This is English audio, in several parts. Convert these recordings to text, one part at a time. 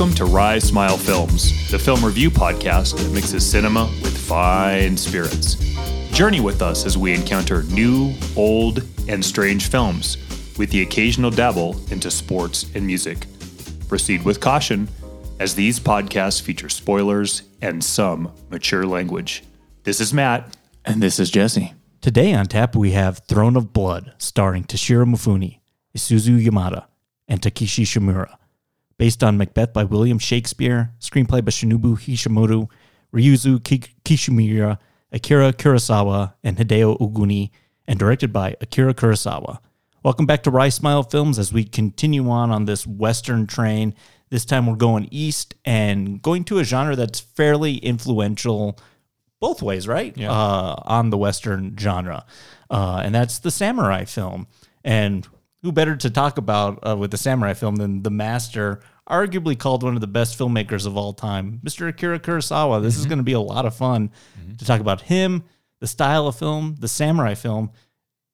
Welcome to Rise Smile Films, the film review podcast that mixes cinema with fine spirits. Journey with us as we encounter new, old, and strange films, with the occasional dabble into sports and music. Proceed with caution, as these podcasts feature spoilers and some mature language. This is Matt. And this is Jesse. Today on tap, we have Throne of Blood, starring Toshiro Mifune, Isuzu Yamada, and Takashi Shimura. Based on Macbeth by William Shakespeare, screenplay by Shinobu Hashimoto, Ryuzu Ki- Kishimura, Akira Kurosawa, and Hideo Oguni, and directed by Akira Kurosawa. Welcome back to Rise Smile Films as we continue on on this Western train. This time we're going east and going to a genre that's fairly influential both ways, right? Yeah. Uh, on the Western genre. Uh, and that's the samurai film. And who better to talk about uh, with the samurai film than the master, arguably called one of the best filmmakers of all time, Mr. Akira Kurosawa. This is going to be a lot of fun to talk about him, the style of film, the samurai film,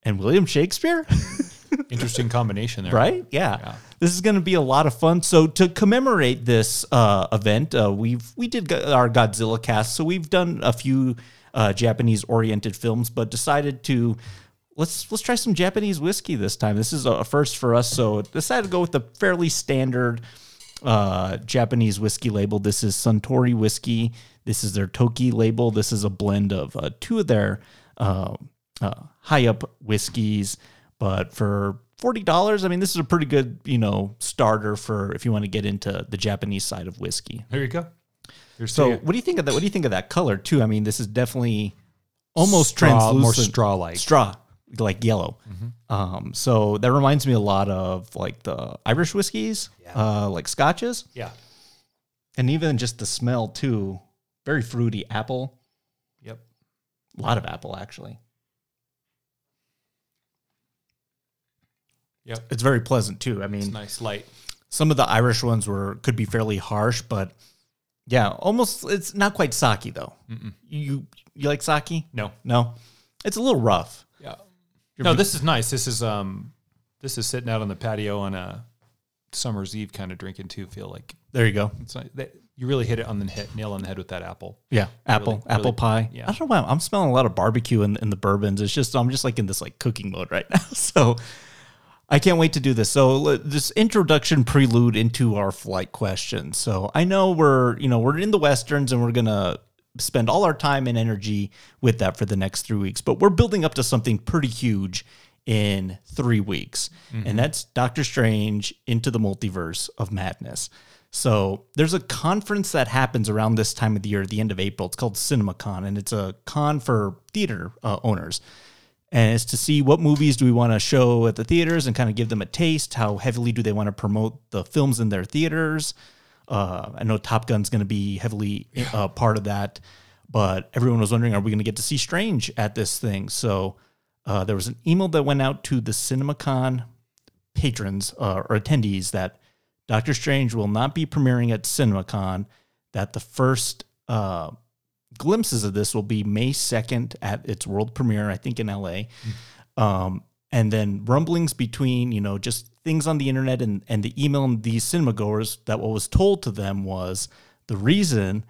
and William Shakespeare. Interesting combination there. right? Yeah. This is going to be a lot of fun. So to commemorate this uh, event, uh, we've we did our Godzilla cast. So we've done a few uh, Japanese oriented films, but decided to let's let's try some Japanese whiskey this time. This is a first for us. So decided to go with the fairly standard uh, Japanese whiskey label. This is Suntory whiskey. This is their Toki label. This is a blend of uh, two of their uh, uh, high up whiskeys. But for forty dollars, I mean, this is a pretty good you know starter for if you want to get into the Japanese side of whiskey. There you go. Here's So, what do you think of that? What do you think of that color too? I mean, this is definitely almost Straw- translucent, more straw-like. straw like yellow. Um, so that reminds me a lot of like the Irish whiskeys, uh, like scotches, yeah. and even just the smell too. Very fruity apple. Yep. A lot of apple actually. Yep. It's very pleasant too. I mean, It's nice, light. some of the Irish ones were could be fairly harsh, but yeah, almost it's not quite sake though. You you like sake? No. No, it's a little rough. No, this is nice. This is um, this is sitting out on the patio on a summer's eve kind of drinking too. Feel like There you go. it's like that, you really hit it on the hit, nail on the head with that apple. Yeah, apple Really- apple really- pie. yeah. I don't know why I'm smelling a lot of barbecue in, in the bourbons. It's just I'm just like in this like cooking mode right now. So I can't wait to do this. So this introduction prelude into our flight question. So I know we're you know we're in the westerns and we're gonna spend all our time and energy with that for the next three weeks, but we're building up to something pretty huge in three weeks, and that's Doctor Strange into the multiverse of madness. So there's a conference that happens around this time of the year, at the end of April. It's called CinemaCon, and it's a con for theater uh, owners. And it's to see what movies do we want to show at the theaters and kind of give them a taste. How heavily do they want to promote the films in their theaters? Uh, I know Top Gun's going to be heavily uh, part of that, but everyone was wondering, are we going to get to see Strange at this thing? So uh, there was an email that went out to the CinemaCon patrons uh, or attendees that Doctor Strange will not be premiering at CinemaCon. That the first uh, glimpses of this will be May second at its world premiere, I think in LA. Um, and then rumblings between you know just things on the internet and and the email and these cinema goers that what was told to them was the reason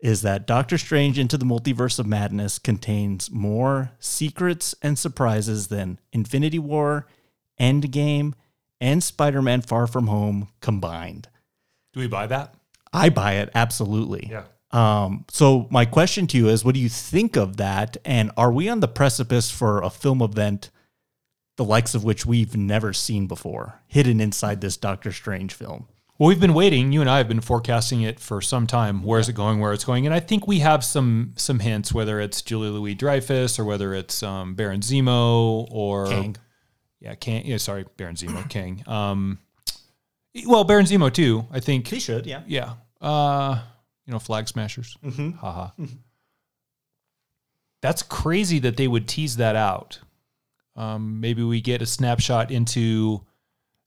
is that Doctor Strange Into the Multiverse of Madness contains more secrets and surprises than Infinity War, Endgame, and Spider Man Far From Home combined. Do we buy that? I buy it absolutely. Yeah. Um, so my question to you is, what do you think of that? And are we on the precipice for a film event, the likes of which we've never seen before, hidden inside this Doctor Strange film? Well, we've been waiting. You and I have been forecasting it for some time. Where's it going? Where it's going? And I think we have some some hints, whether it's Julia Louis Dreyfus or whether it's um, Baron Zemo or Kang. Yeah, Kang. Yeah, sorry, Baron Zemo, Kang. Um, well, Baron Zemo too. I think. He should, yeah. Yeah. Uh, you know, flag smashers. Haha. That's crazy that they would tease that out. Um, maybe we get a snapshot into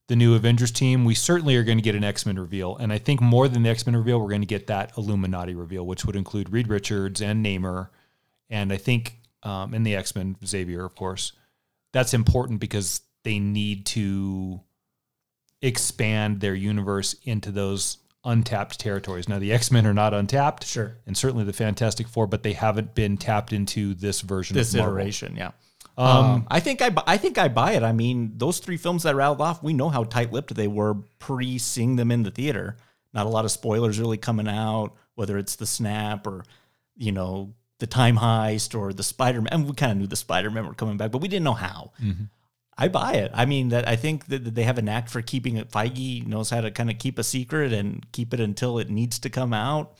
the new Avengers team. We certainly are going to get an X Men reveal, and I think more than the X Men reveal, we're going to get that Illuminati reveal, which would include Reed Richards and Namor, and I think um, and the X Men Xavier, of course. That's important because they need to expand their universe into those untapped territories. Now the X Men are not untapped, Sure. and certainly the Fantastic Four, but they haven't been tapped into this version this of Marvel. iteration. Yeah. Um, I think I I think I buy it. I mean, those three films that rattled off, we know how tight-lipped they were pre seeing them in the theater. Not a lot of spoilers really coming out, whether it's the snap or you know the time heist or the Spider-Man. And we kind of knew the Spider-Man were coming back, but we didn't know how. I buy it. I mean, that I think that that they have a knack for keeping it. Feige knows how to kind of keep a secret and keep it until it needs to come out.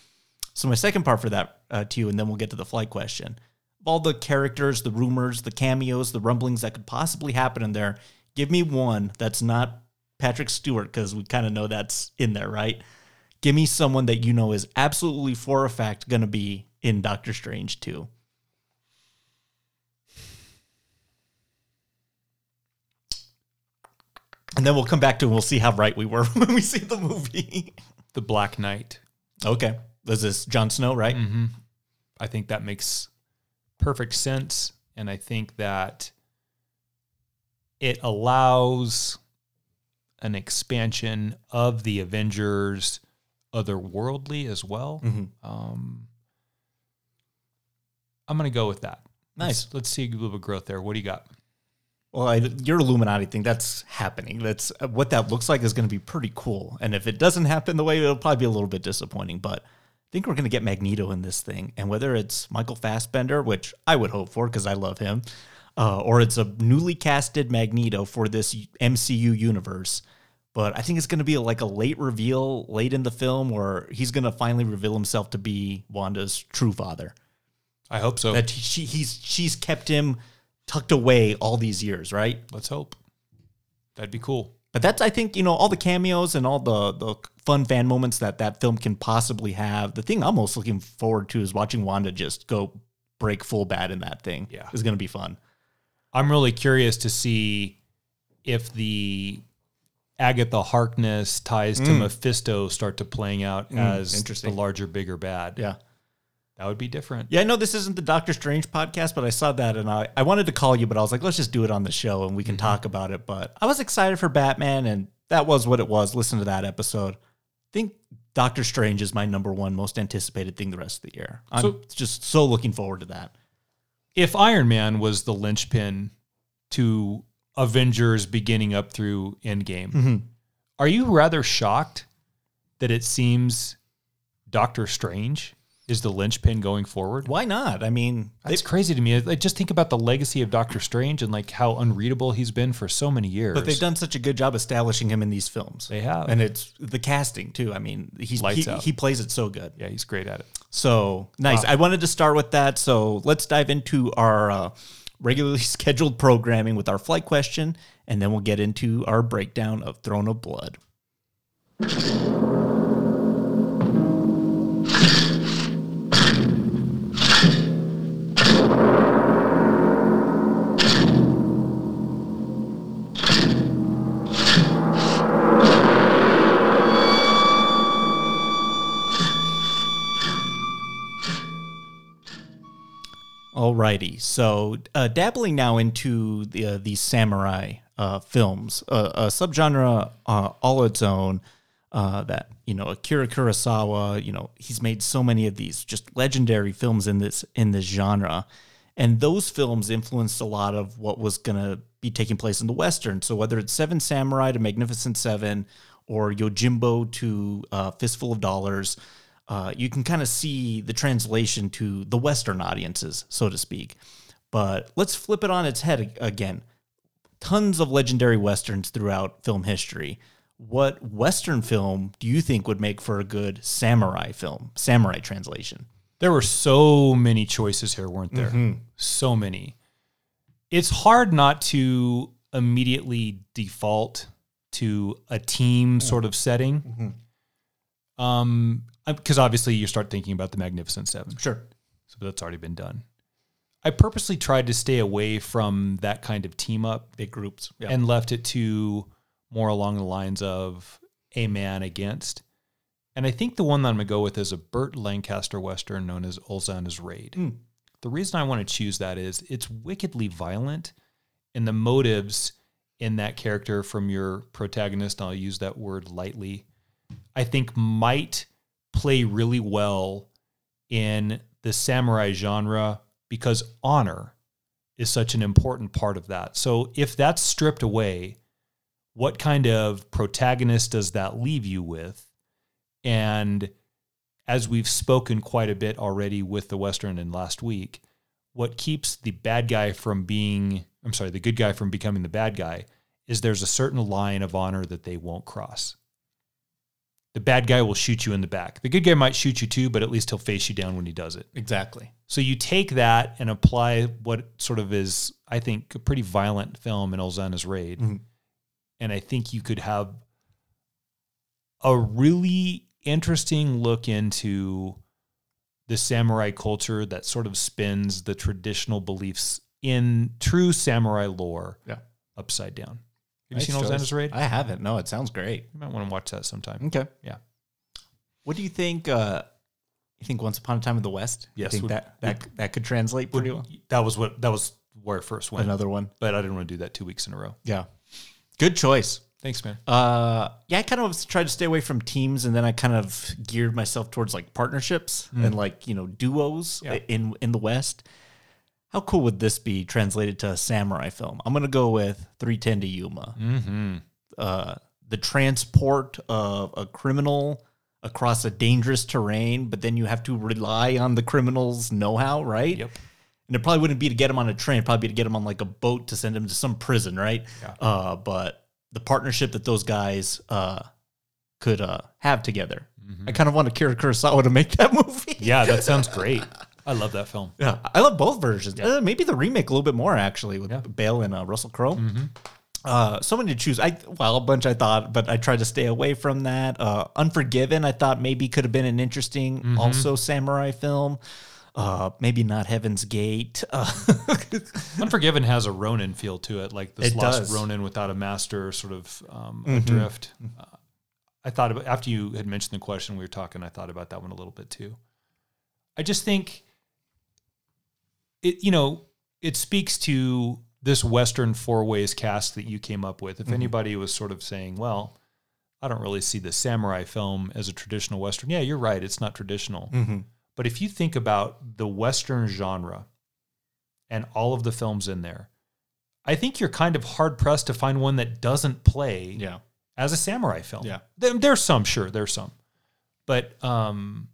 So my second part for that uh, to you, and then we'll get to the flight question. All the characters, the rumors, the cameos, the rumblings that could possibly happen in there, give me one that's not Patrick Stewart because we kind of know that's in there, right? Give me someone that you know is absolutely for a fact going to be in Doctor Strange too. And then we'll come back to and we'll see how right we were when we see the movie. The Black Knight. okay. Is this Jon Snow, right? Mm-hmm. I think that makes perfect sense. And I think that it allows an expansion of the Avengers otherworldly as well. Mhm. Um, I'm going to go with that. Nice. Let's, let's see a little bit of growth there. What do you got? Well, I, your Illuminati thing, that's happening. That's uh, what that looks like is going to be pretty cool. And if it doesn't happen the way, it'll probably be a little bit disappointing. But think we're going to get Magneto in this thing. And whether it's Michael Fassbender, which I would hope for because I love him, uh, or it's a newly casted Magneto for this MCU universe. But I think it's going to be like a late reveal late in the film where he's going to finally reveal himself to be Wanda's true father. I hope so. That she, he's she's kept him tucked away all these years, right? Let's hope. That'd be cool. But that's I think you know all the cameos and all the the fun fan moments that that film can possibly have. The thing I'm most looking forward to is watching Wanda just go break full bad in that thing. Yeah. it's gonna be fun. I'm really curious to see if the Agatha Harkness ties to Mephisto start to playing out as Mm. interesting. the larger, bigger bad. Yeah, That would be different. yeah. I know this isn't the Doctor Strange podcast, but I saw that and I I wanted to call you, but I was like, let's just do it on the show and we can talk about it. But I was excited for Batman, and that was what it was. Listen to that episode. I think Doctor Strange is my number one most anticipated thing the rest of the year. I'm So- just so looking forward to that. If Iron Man was the linchpin to Avengers beginning up through Endgame, Mm-hmm. are you rather shocked that it seems Doctor Strange is the linchpin going forward? Why not? I mean, It's crazy to me. Just think about the legacy of Doctor Strange and like how unreadable he's been for so many years. But they've done such a good job establishing him in these films. They have. and it's the casting too. I mean, he's Lights he, out. he plays it so good. yeah, he's great at it. So nice. I wanted to start with that. So let's dive into our uh, regularly scheduled programming with our flight question, and then we'll get into our breakdown of Throne of Blood. Alrighty, so uh, dabbling now into the, uh, these samurai uh, films, a subgenre uh, all its own. Uh, that you know, Akira Kurosawa, you know, he's made so many of these just legendary films in this in this genre, and those films influenced a lot of what was gonna be taking place in the western. So whether it's Seven Samurai to Magnificent Seven, or Yojimbo to uh, Fistful of Dollars, uh, you can kind of see the translation to the Western audiences, so to speak. But let's flip it on its head again. Tons of legendary Westerns throughout film history. What Western film do you think would make for a good samurai film, samurai translation? There were so many choices here, weren't there? Mm-hmm. So many. It's hard not to immediately default to a team mm. sort of setting. Mm-hmm. Um, because obviously you start thinking about the Magnificent Seven. Sure. So that's already been done. I purposely tried to stay away from that kind of team up Big groups. Yeah. and left it to more along the lines of a man against. And I think the one that I'm going to go with is a Burt Lancaster Western known as Ulzana's Raid. Hmm. The reason I want to choose that is it's wickedly violent, and the motives in that character from your protagonist, I'll use that word lightly, I think might play really well in the samurai genre because honor is such an important part of that. So if that's stripped away, what kind of protagonist does that leave you with? And as we've spoken quite a bit already with the Western and last week, what keeps the bad guy from being, I'm sorry, the good guy from becoming the bad guy is there's a certain line of honor that they won't cross. The bad guy will shoot you in the back. The good guy might shoot you too, but at least he'll face you down when he does it. Exactly. So you take that and apply what sort of is, I think, a pretty violent film in Ulzana's Raid. Mhm. And I think you could have a really interesting look into the samurai culture that sort of spins the traditional beliefs in true samurai lore Yeah. upside down. Have Nice you seen. Ulzana's Raid? I haven't. No, it sounds great. you might want to watch that sometime. Okay. Yeah. What do you think? Uh, you think Once Upon a Time in the West? Yes, think would- that that that could translate pretty well. That was what that was where I first went. Another one. But I didn't want to do that two weeks in a row. Yeah. Good choice. Thanks, man. Uh, yeah, I kind of tried to stay away from teams, and then I kind of geared myself towards like partnerships and like you know duos Yeah. in in the West. How cool would this be translated to a samurai film? I'm gonna go with 310 to Yuma. Mm-hmm. Uh, the transport of a criminal across a dangerous terrain, but then you have to rely on the criminal's know-how, right? Yep. And it probably wouldn't be to get him on a train, it'd probably be to get him on like a boat to send him to some prison, right? Yeah. Uh, but the partnership that those guys uh, could uh, have together. I kind of want Akira Kurosawa to make that movie. Yeah, that sounds great. I love that film. Yeah, I love both versions. Uh, maybe the remake a little bit more actually with Yeah. Bale and uh, Russell Crowe. Uh, so many to choose. I well, a bunch I thought, but I tried to stay away from that. Uh, Unforgiven, I thought maybe could have been an interesting, also samurai film. Uh, maybe not Heaven's Gate. Uh, Unforgiven has a Ronin feel to it, like this It lost does. Ronin without a master, sort of um, adrift. Uh, I thought about after you had mentioned the question we were talking. I thought about that one a little bit too. I just think it, you know, it speaks to this Western four ways cast that you came up with. If anybody was sort of saying, well, I don't really see the samurai film as a traditional Western. Yeah, you're right. It's not traditional. But if you think about the Western genre and all of the films in there, I think you're kind of hard pressed to find one that doesn't play yeah, as a samurai film. Yeah. There, there's some, sure, there's some. But um,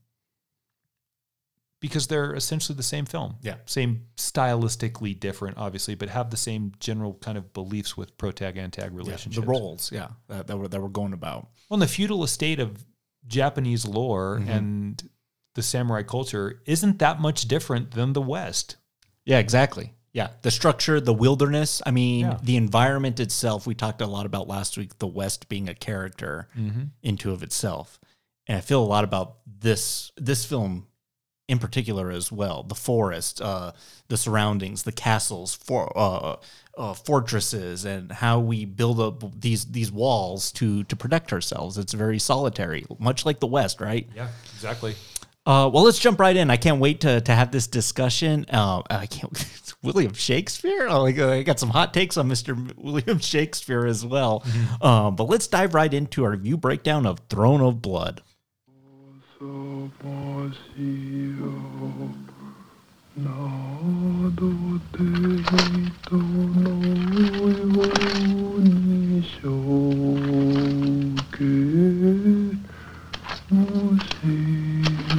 because they're essentially the same film. Yeah. Same stylistically different, obviously, but have the same general kind of beliefs with protag antag yeah. relationships. the roles, yeah, that, that were that were going about. Well, in the feudal estate of Japanese lore and the samurai culture isn't that much different than the West. Yeah, exactly. Yeah, the structure, the wilderness. I mean, Yeah. the environment itself. We talked a lot about last week. The West being a character Mm-hmm. into of itself, and I feel a lot about this this film in particular as well. The forest, uh, the surroundings, the castles, for uh, uh, fortresses, and how we build up these these walls to to protect ourselves. It's very solitary, much like the West, right? Yeah, exactly. Uh, well, let's jump right in. I can't wait to, to have this discussion. Uh, I can't. William Shakespeare. Oh, I got- I got some hot takes on Mr. William Shakespeare as well. Um, but let's dive right into our review breakdown of Throne of Blood.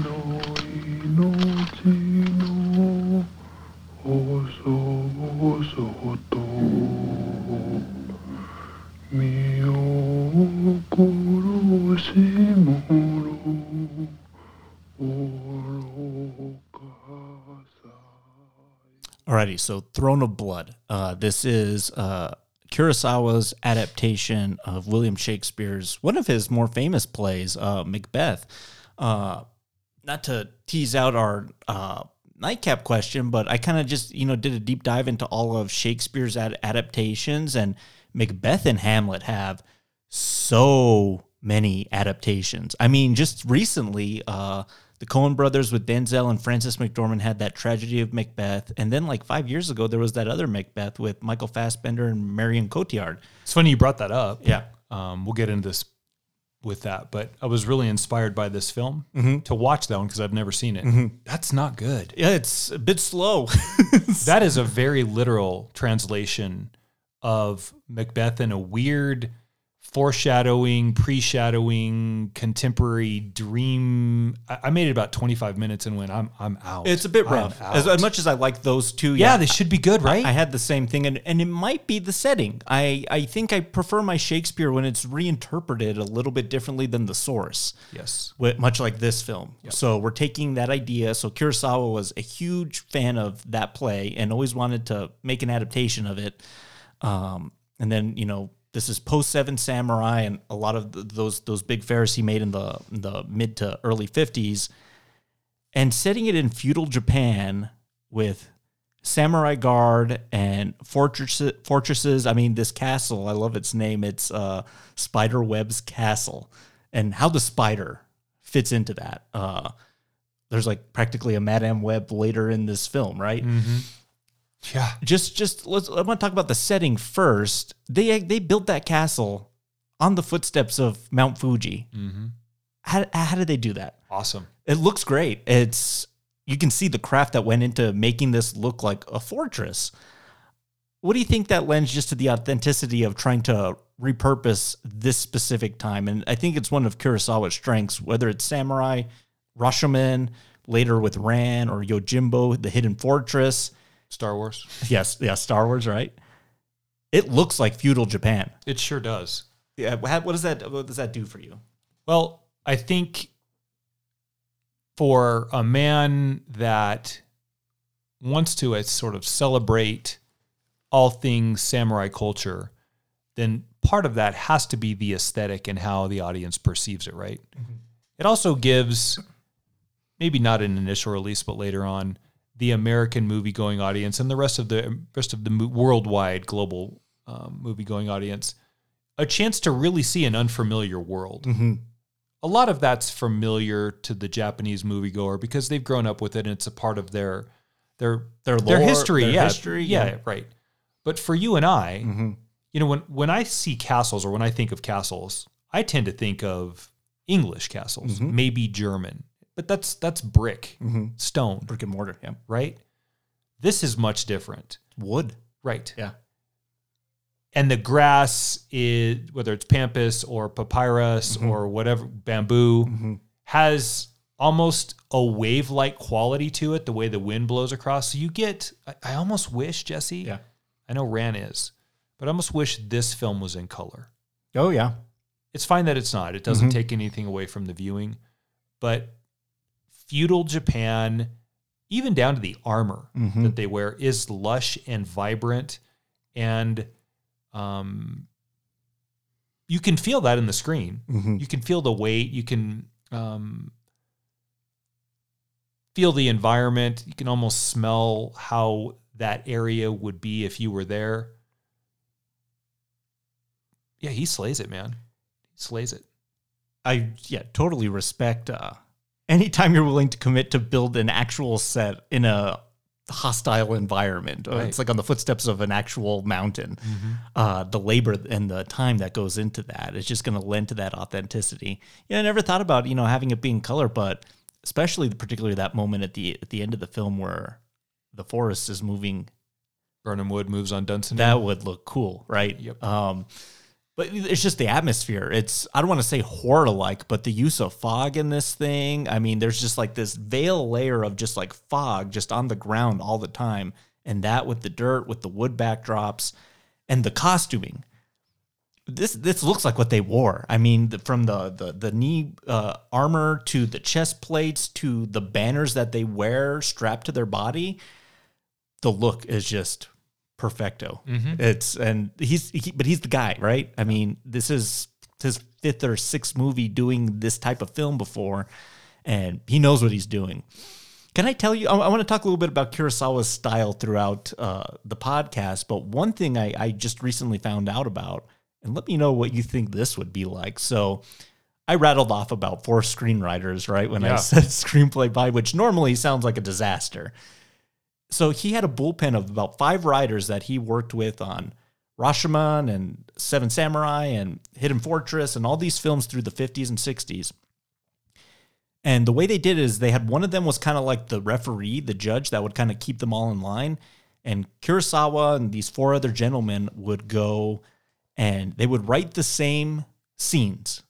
の命の So Throne of Blood. Uh, this is uh, Kurosawa's adaptation of William Shakespeare's one of his more famous plays, uh, Macbeth. Uh, not to tease out our uh, nightcap question, but I kind of just you know did a deep dive into all of Shakespeare's ad- adaptations, and Macbeth and Hamlet have so many adaptations. I mean, just recently, uh, the Coen brothers with Denzel and Frances McDormand had that tragedy of Macbeth, and then like five years ago, there was that other Macbeth with Michael Fassbender and Marion Cotillard. It's funny you brought that up. Yeah. Um, we'll get into this with that, but I was really inspired by this film to watch that one because I've never seen it. That's not good. Yeah, it's a bit slow. That is a very literal translation of Macbeth in a weird foreshadowing, pre-shadowing, contemporary dream. I, I made it about 25 minutes and went, I'm I'm out. it's a bit rough. As, as much as I like those two, yeah, they should be good, right? I had the same thing, and, and it might be the setting. I, I think I prefer my Shakespeare when it's reinterpreted a little bit differently than the source, yes. wi- much like this film. So we're taking that idea. So Kurosawa was a huge fan of that play and always wanted to make an adaptation of it. Um, and then you know this is post Seven Samurai, and a lot of th those those big fairs he made in the the mid to early fifties, and setting it in feudal Japan with samurai guard and fortresses. Fortresses. I mean, this castle. I love its name. It's uh, Spider Web's castle, and how the spider fits into that. Uh, there's like practically a Madame Web later in this film, right? Yeah. just just let's I want to talk about the setting first. They they built that castle on the footsteps of Mount Fuji. Mm-hmm. How how did they do that? Awesome. It looks great. It's you can see the craft that went into making this look like a fortress. What do you think that lends just to the authenticity of trying to repurpose this specific time? And I think it's one of Kurosawa's strengths, whether it's Samurai, Rashomon, later with Ran or Yojimbo, The Hidden Fortress. Star Wars. Yes, yeah, Star Wars, right? It looks like feudal Japan. It sure does. Yeah, what what does that what does that do for you? Well, I think for a man that wants to uh, sort of celebrate all things samurai culture, then part of that has to be the aesthetic and how the audience perceives it, right? It also gives maybe not an initial release, but later on, the American movie going audience and the rest of the rest of the worldwide global um, movie going audience a chance to really see an unfamiliar world mm-hmm. a lot of that's familiar to the Japanese moviegoer because they've grown up with it and it's a part of their their Their their history. their yeah, history, yeah, yeah. right. But for you and I, mm-hmm. you know, when when I see castles or when I think of castles, I tend to think of English castles, mm-hmm. maybe German, but that's that's brick, mm-hmm. stone, Brick and mortar, yeah. right? This is much different, Wood. right? Yeah. and the grass is whether it's pampas or papyrus mm-hmm. or whatever bamboo mm-hmm. has almost a wave like quality to it the way the wind blows across so you get I, I almost wish jesse Yeah. i know ran is but i almost wish this film was in color Oh yeah. it's fine that it's not it doesn't take anything away from the viewing but feudal japan even down to the armor that they wear is lush and vibrant. And um, you can feel that in the screen. You can feel the weight. You can um, feel the environment. You can almost smell how that area would be if you were there. Yeah he slays it man. He slays it. I yeah, totally respect uh anytime you're willing to commit to build an actual set in a hostile environment. Right. It's like on the footsteps of an actual mountain. Uh, the labor and the time that goes into that is just going to lend to that authenticity. Yeah, I never thought about you know having it being color, but especially the particularly that moment at the at the end of the film where the forest is moving Birnam Wood moves on Dunson. that would look cool, right? Yep. Um, but it's just the atmosphere. It's I don't want to say horror like, but the use of fog in this thing. I mean, there's just like this veil layer of just like fog just on the ground all the time, and that with the dirt, with the wood backdrops, and the costuming. This this looks like what they wore. I mean, the, from the the the knee uh, armor to the chest plates to the banners that they wear strapped to their body the look is just perfecto. It's and he's he, but he's the guy, right? I mean, this is his fifth or sixth movie doing this type of film before, and he knows what he's doing. Can I tell you? I, I want to talk a little bit about Kurosawa's style throughout uh, the podcast, but one thing I, I just recently found out about, and let me know what you think this would be like. So. I rattled off about four screenwriters, right? When I said screenplay by, which normally sounds like a disaster so he had a bullpen of about five writers that he worked with on Rashomon and Seven Samurai and Hidden Fortress and all these films through the 50s and 60s. And the way they did is they had one of them was kind of like the referee, the judge that would kind of keep them all in line. And Kurosawa and these four other gentlemen would go and they would write the same scenes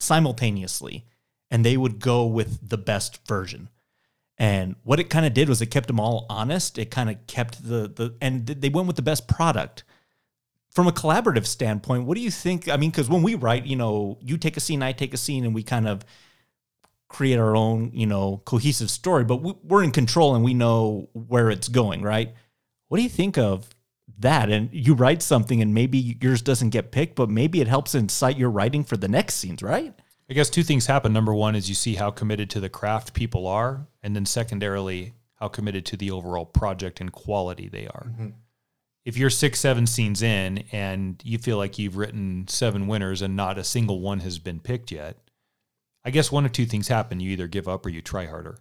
simultaneously and they would go with the best version. And what it kind of did was it kept them all honest. It kind of kept the the and they went with the best product. From a collaborative standpoint, what do you think? I mean, because when we write, you know, you take a scene, I take a scene, and we kind of create our own, you know, cohesive story. But we, we're in control and we know where it's going, right? What do you think of that? And you write something, and maybe yours doesn't get picked, but maybe it helps incite your writing for the next scenes, right? I guess two things happen. Number one is you see how committed to the craft people are, and then secondarily, how committed to the overall project and quality they are. Mm-hmm. If you're six, seven scenes in and you feel like you've written seven winners and not a single one has been picked yet, I guess one of two things happen. You either give up or you try harder.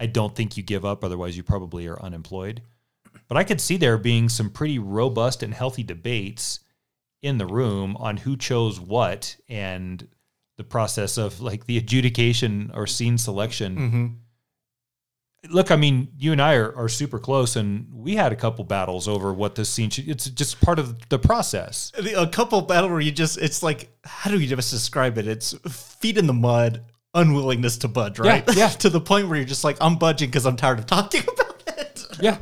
I don't think you give up, otherwise, you probably are unemployed. But I could see there being some pretty robust and healthy debates in the room on who chose what and the process of like the adjudication or scene selection. Mm-hmm. Look, I mean, you and I are, are super close, and we had a couple battles over what this scene should. It's just part of the process. A couple battle where you just, it's like, how do you just describe it? It's feet in the mud, unwillingness to budge, right? yeah. to the point where you're just like, I'm budging because I'm tired of talking about it. Yeah,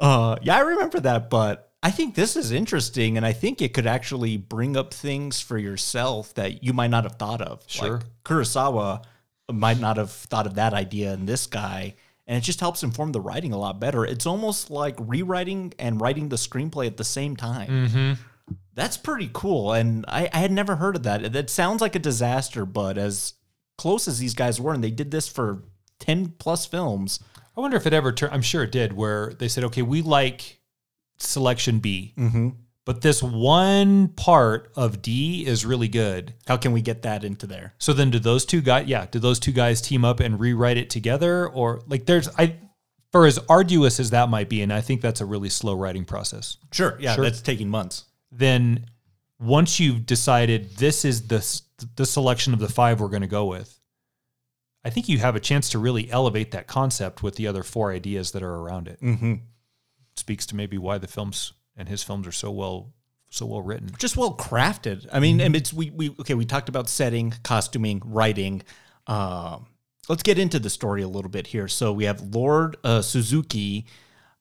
Uh, yeah, I remember that, but I think this is interesting, and I think it could actually bring up things for yourself that you might not have thought of. Sure. Like Kurosawa might not have thought of that idea in this guy, and it just helps inform the writing a lot better. It's almost like rewriting and writing the screenplay at the same time. mm-hmm. That's pretty cool, and I, I had never heard of that. That sounds like a disaster, but as close as these guys were, and they did this for ten plus films. I wonder if it ever turned. I'm sure it did. Where they said, "Okay, we like selection B, Mm-hmm. but this one part of D is really good." How can we get that into there? So then, do those two guys? Yeah, do those two guys team up and rewrite it together, or like there's I, for as arduous as that might be, and I think that's a really slow writing process. Sure, yeah, Sure. that's taking months. Then once you've decided this is the the selection of the five we're going to go with, I think you have a chance to really elevate that concept with the other four ideas that are around it. Mm-hmm. Speaks to maybe why the films and his films are so well so well written. Just well crafted. I mean, and it's we we okay. We talked about setting, costuming, writing. Um, let's get into the story a little bit here. So we have Lord uh, Suzuki.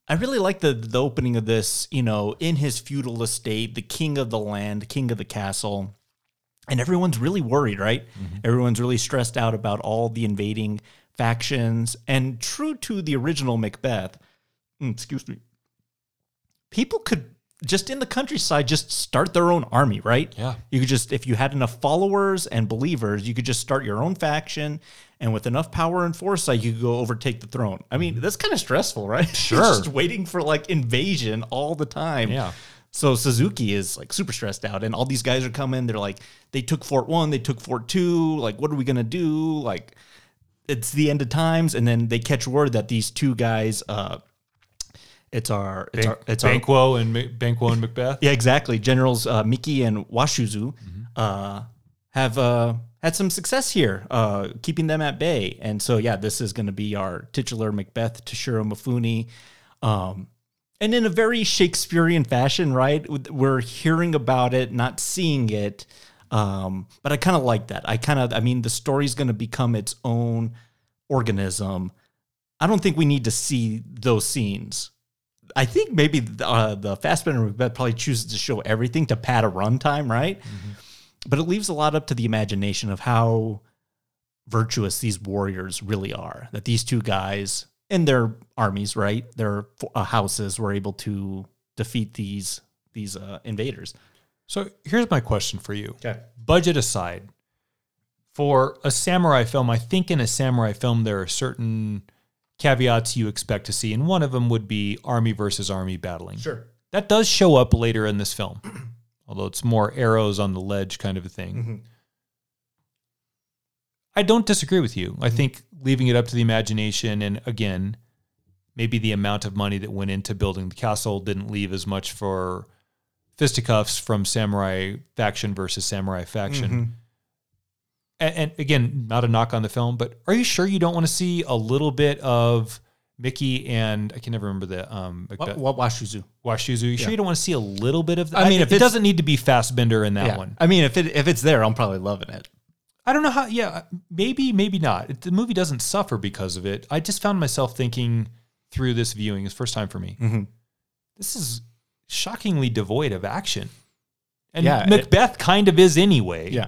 I really like the the opening of this. You know, in his feudal estate, the king of the land, king of the castle, and everyone's really worried, right? Everyone's really stressed out about all the invading factions. And true to the original Macbeth, mm, excuse me, people could just in the countryside just start their own army, right? Yeah. You could just if you had enough followers and believers, you could just start your own faction and with enough power and foresight you could go overtake the throne. I mean, that's kind of stressful, right? Sure. just waiting for like invasion all the time. Yeah. So Suzuki is like super stressed out, and all these guys are coming. They're like, they took Fort One, they took Fort Two. Like, what are we gonna do? Like, it's the end of times, and then they catch word that these two guys, uh, it's our, it's our, it's our, Banquo and Ma- Banquo and Macbeth. yeah, exactly. Generals uh, Miki and Washuzu uh, have uh, had some success here, uh, keeping them at bay. And so, yeah, this is going to be our titular Macbeth, Toshiro Mifune. Um, and in a very Shakespearean fashion, right? We're hearing about it, not seeing it. Um, but I kind of like that. I kind of, I mean, the story's going to become its own organism. I don't think we need to see those scenes. I think maybe uh, the Fassbender probably chooses to show everything to pad a runtime, right? But it leaves a lot up to the imagination of how virtuous these warriors really are. That these two guys and their armies, right, their uh, houses, were able to defeat these these uh, invaders. So here's my question for you. Okay. Budget aside, for a samurai film, I think in a samurai film there are certain caveats you expect to see, and one of them would be army versus army battling. Sure. That does show up later in this film, although it's more arrows on the ledge kind of a thing. Mm-hmm. I don't disagree with you. I think leaving it up to the imagination, and again, maybe the amount of money that went into building the castle didn't leave as much for fisticuffs from samurai faction versus samurai faction. And, and again, not a knock on the film, but are you sure you don't want to see a little bit of Miki and I can never remember the um What, what Washuzu? Washuzu? You sure you don't want to see a little bit of that? I mean, if it doesn't need to be Fassbender in that Yeah. one. I mean, if it if it's there, I'm probably loving it. I don't know how. Yeah, maybe, maybe not. It- The movie doesn't suffer because of it. I just found myself thinking through this viewing. It's first time for me. Mhm. This is shockingly devoid of action, and Yeah, it- Macbeth kind of is anyway. Yeah.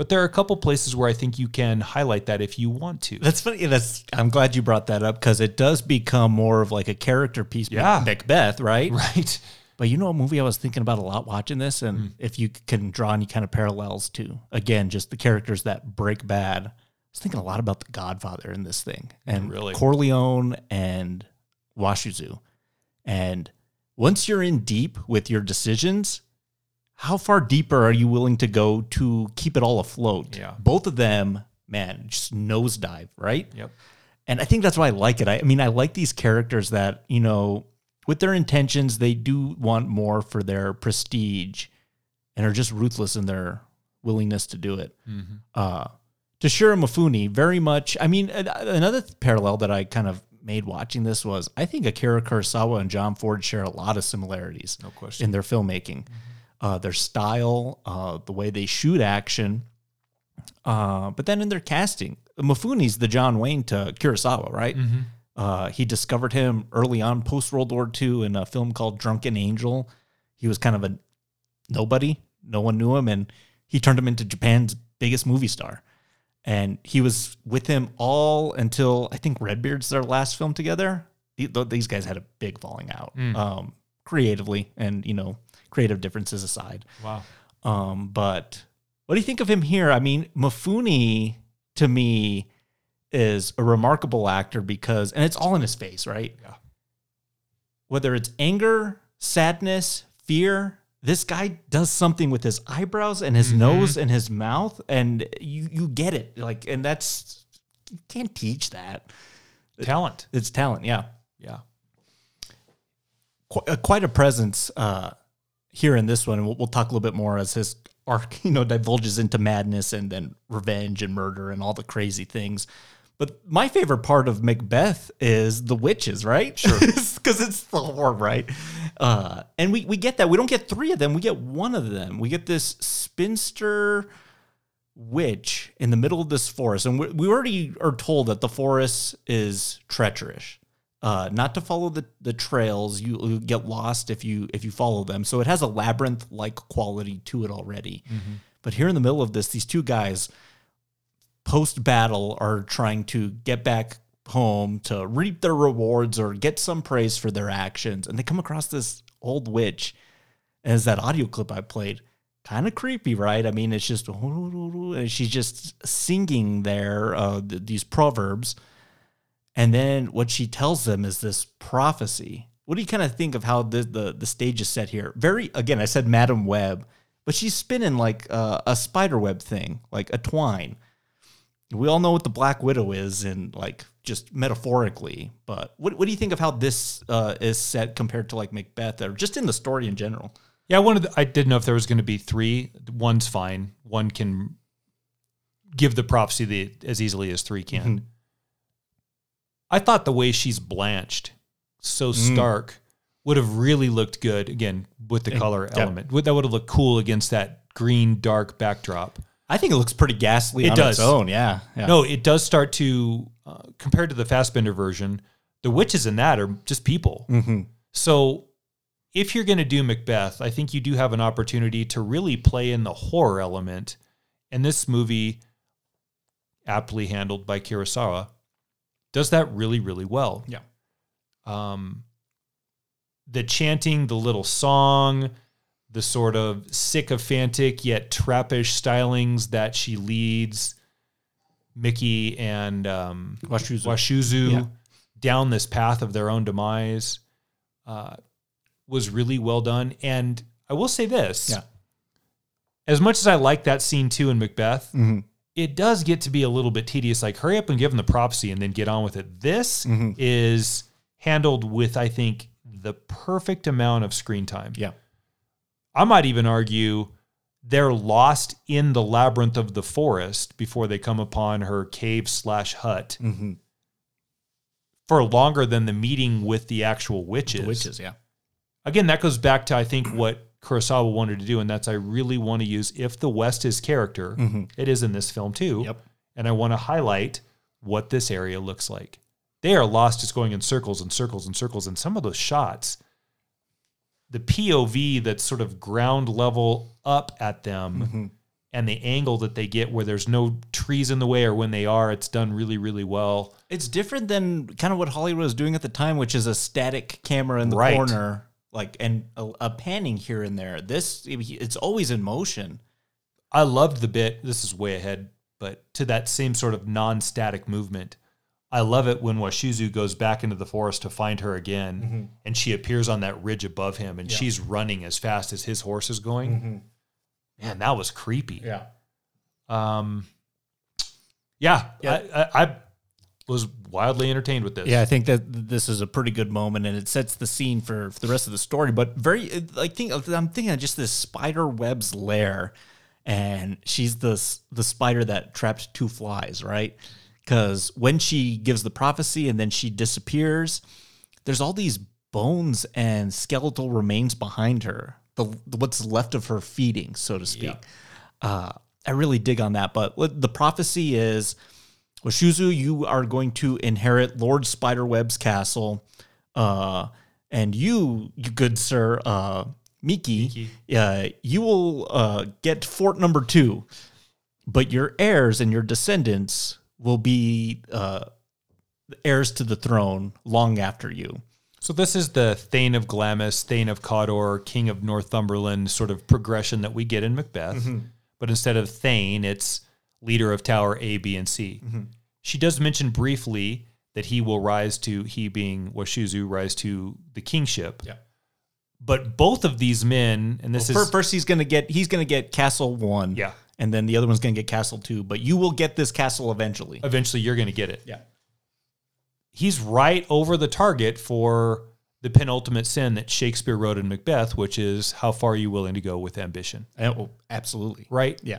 But there are a couple places where I think you can highlight that if you want to. That's funny. That's I'm glad you brought that up because it does become more of like a character piece. Yeah. Macbeth, right? right. But you know, a movie I was thinking about a lot watching this, and Hmm. if you can draw any kind of parallels to, again, just the characters that break bad. I was thinking a lot about the Godfather in this thing, and Really? Corleone and Washizu. And once you're in deep with your decisions, how far deeper are you willing to go to keep it all afloat? Yeah. Both of them, man, just nosedive, right? Yep. And I think that's why I like it. I, I mean, I like these characters that, you know, with their intentions, they do want more for their prestige and are just ruthless in their willingness to do it. Mm-hmm. Uh, Toshiro Mifune, very much. I mean, another th- parallel that I kind of made watching this was I think Akira Kurosawa and John Ford share a lot of similarities No question. in their filmmaking, uh, their style, uh, the way they shoot action, uh, but then in their casting. Mifune's the John Wayne to Kurosawa, right? Mm-hmm. Uh, he discovered him early on, post World War II, in a film called Drunken Angel. He was kind of a nobody, no one knew him, and he turned him into Japan's biggest movie star. And he was with him all until I think Redbeard's their last film together. These guys had a big falling out, Mm. um, creatively, and you know, creative differences aside. Wow. Um, but what do you think of him here? I mean, Mifune to me is a remarkable actor because, and it's all in his face, right? Yeah. Whether it's anger, sadness, fear, this guy does something with his eyebrows and his Mhm. nose and his mouth, and you you get it. Like, and that's you can't teach that. Talent. It's talent, yeah Yeah. qu- uh, quite a presence uh, here in this one. And we'll, we'll talk a little bit more as his arc, you know, divulges into madness and then revenge and murder and all the crazy things. But my favorite part of Macbeth is the witches, right? Sure. Because it's the horror, right? Uh, and we, we get that. We don't get three of them. We get one of them. We get this spinster witch in the middle of this forest. And we, we already are told that the forest is treacherous uh, not to follow the, the trails. You, you get lost if you if you follow them. So it has a labyrinth like quality to it already. But here in the middle of this, these two guys post battle are trying to get back home to reap their rewards or get some praise for their actions, and they come across this old witch. As that audio clip I played, kind of creepy, right? I mean, it's just and she's just singing there uh, th- these proverbs. And then what she tells them is this prophecy. What do you kind of think of how the, the, the stage is set here? Very, again, I said Madame Web, but she's spinning like uh, a spider web thing, like a twine. We all know what the Black Widow is, and like just metaphorically. But what, what do you think of how this uh, is set compared to like Macbeth, or just in the story in general? Yeah, I wanted. I didn't know if there was going to be three. One's fine. One can give the prophecy the, as easily as three can. Mhm. I thought the way she's blanched, so stark, would have really looked good again with the color element. Would- That would have looked cool against that green dark backdrop. I think it looks pretty ghastly It on does. its own. Yeah. yeah. No, it does start to uh, compared to the Fassbender version. The witches in that are just people. Mhm. So if you're going to do Macbeth, I think you do have an opportunity to really play in the horror element. And this movie, aptly handled by Kurosawa, does that really, really well. Yeah. Um, the chanting, the little song, the sort of sycophantic yet trappish stylings that she leads Miki and um, Washuzu. Washuzu Yeah. down this path of their own demise uh, was really well done. And I will say this: Yeah. as much as I like that scene too in Macbeth, Mhm. It does get to be a little bit tedious. Like, hurry up and give them the prophecy and then get on with it. This Mhm. is handled with, I think, the perfect amount of screen time. Yeah. I might even argue they're lost in the labyrinth of the forest before they come upon her cave slash hut Mm-hmm. for longer than the meeting with the actual witches. The witches, yeah. Again, that goes back to I think what Kurosawa wanted to do, and that's I really want to use if the West is character, it is in this film too. Mm-hmm. Yep. And I want to highlight what this area looks like. They are lost just going in circles and circles and circles. And some of those shots, the POV that's sort of ground level up at them Mm-hmm. and the angle that they get where there's no trees in the way or when they are, it's done really, really well. It's different than kind of what Hollywood was doing at the time, which is a static camera in the Right. corner, like and a, a panning here and there. This it's always in motion. I loved the bit. This is way ahead, but to that same sort of non-static movement. I love it when Washizu goes back into the forest to find her again, Mm-hmm. and she appears on that ridge above him, and she's running as fast as his horse is going. Mm-hmm. Man, that was creepy. Yeah. Um, yeah, Yeah. I, I, I was wildly entertained with this. Yeah, I think that this is a pretty good moment, and it sets the scene for, for the rest of the story. But very, I think I'm thinking of just this spider web's lair, and she's the the spider that trapped two flies, right? Because when she gives the prophecy and then she disappears, there's all these bones and skeletal remains behind her. The what's left of her feeding, so to speak. Uh, I really dig on that. But what the prophecy is. Washizu, you are going to inherit Lord Spiderweb's castle. Uh, and you, you good sir, uh, Miki, uh, you will uh, get fort number two. But your heirs and your descendants will be uh, heirs to the throne long after you. So this is the Thane of Glamis, Thane of Cawdor, King of Northumberland sort of progression that we get in Macbeth. Mm-hmm. But instead of Thane, it's leader of Tower A, B, and C. Mm-hmm. She does mention briefly that he will rise to, he being Washizu, rise to the kingship. Yeah. But both of these men, and this Fir- is First, he's gonna get he's gonna get castle one. Yeah. and then the other one's gonna get castle two. But you will get this castle eventually. eventually you're going to get it. Yeah. He's right over the target for the penultimate sin that Shakespeare wrote in Macbeth, which is how far are you willing to go with ambition, Oh, absolutely. right? Yeah,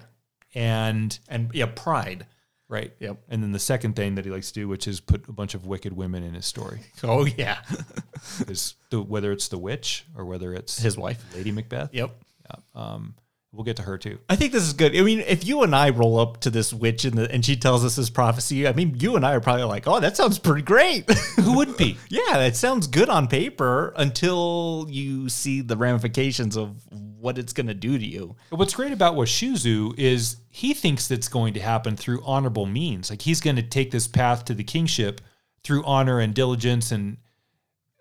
And and yeah, pride. right. Yep. And then the second thing that he likes to do, which is put a bunch of wicked women in his story, Oh yeah, is the, whether it's the witch or whether it's his wife. Lady Macbeth. Yep. Yep. Um, we'll get to her too. I think this is good. I mean, if you and I roll up to this witch and, the, and she tells us this prophecy, I mean, you and I are probably like, "Oh, that sounds pretty great." Who wouldn't be? yeah, that sounds good on paper until you see the ramifications of what it's going to do to you. What's great about Washizu is he thinks that's going to happen through honorable means. Like he's going to take this path to the kingship through honor and diligence and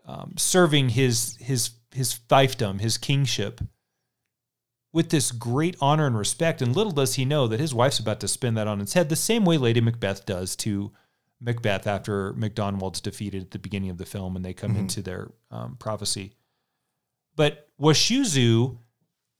um, serving his his his fiefdom, his kingship, with this great honor and respect. And little does he know that his wife's about to spin that on its head, the same way Lady Macbeth does to Macbeth after MacDonald's defeated at the beginning of the film and they come into their um, prophecy. But Washizu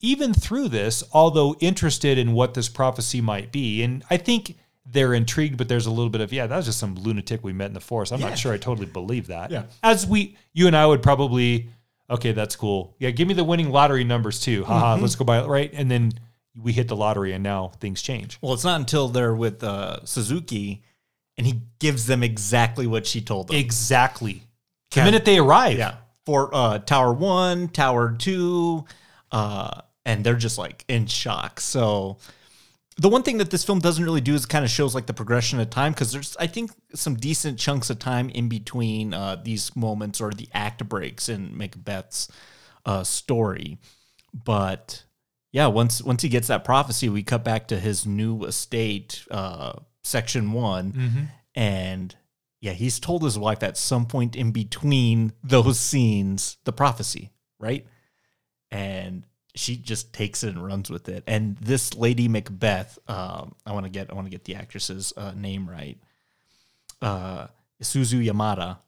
even through this, although interested in what this prophecy might be, and I think they're intrigued, but there's a little bit of, yeah, that was just some lunatic we met in the forest. I'm Yeah. not sure I totally believe that. Yeah. As we, you and I would probably, okay, that's cool. Yeah, give me the winning lottery numbers too. Haha, let's go buy it, right? And then we hit the lottery and now things change. Well, it's not until they're with uh, Tsuzuki and he gives them exactly what she told them. Exactly. The minute they arrive. Yeah. For uh, Tower One, Tower Two, uh, and they're just like in shock. So the one thing that this film doesn't really do is kind of shows like the progression of time because there's I think some decent chunks of time in between uh, these moments or the act breaks in Macbeth's uh, story. But yeah, once once he gets that prophecy, we cut back to his new estate, uh, section one, and yeah, he's told his wife at some point in between those scenes the prophecy, right? And she just takes it and runs with it. And this Lady Macbeth, um, I want to get I want to get the actress's uh, name right. Uh, Suzu Yamada.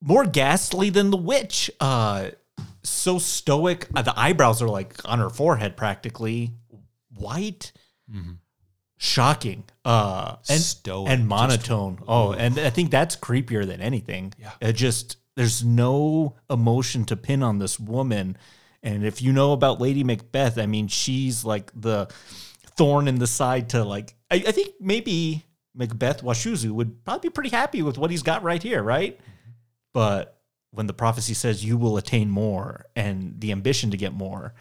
More ghastly than the witch. Uh, so stoic. Uh, the eyebrows are like on her forehead, practically white. Shocking. Uh, and Stoic, and just- monotone. oh, and I think that's creepier than anything. Yeah. It just there's no emotion to pin on this woman, And if you know about Lady Macbeth, I mean, she's like the thorn in the side to like. I, I think maybe Macbeth Washizu would probably be pretty happy with what he's got right here, right? But when the prophecy says you will attain more and the ambition to get more,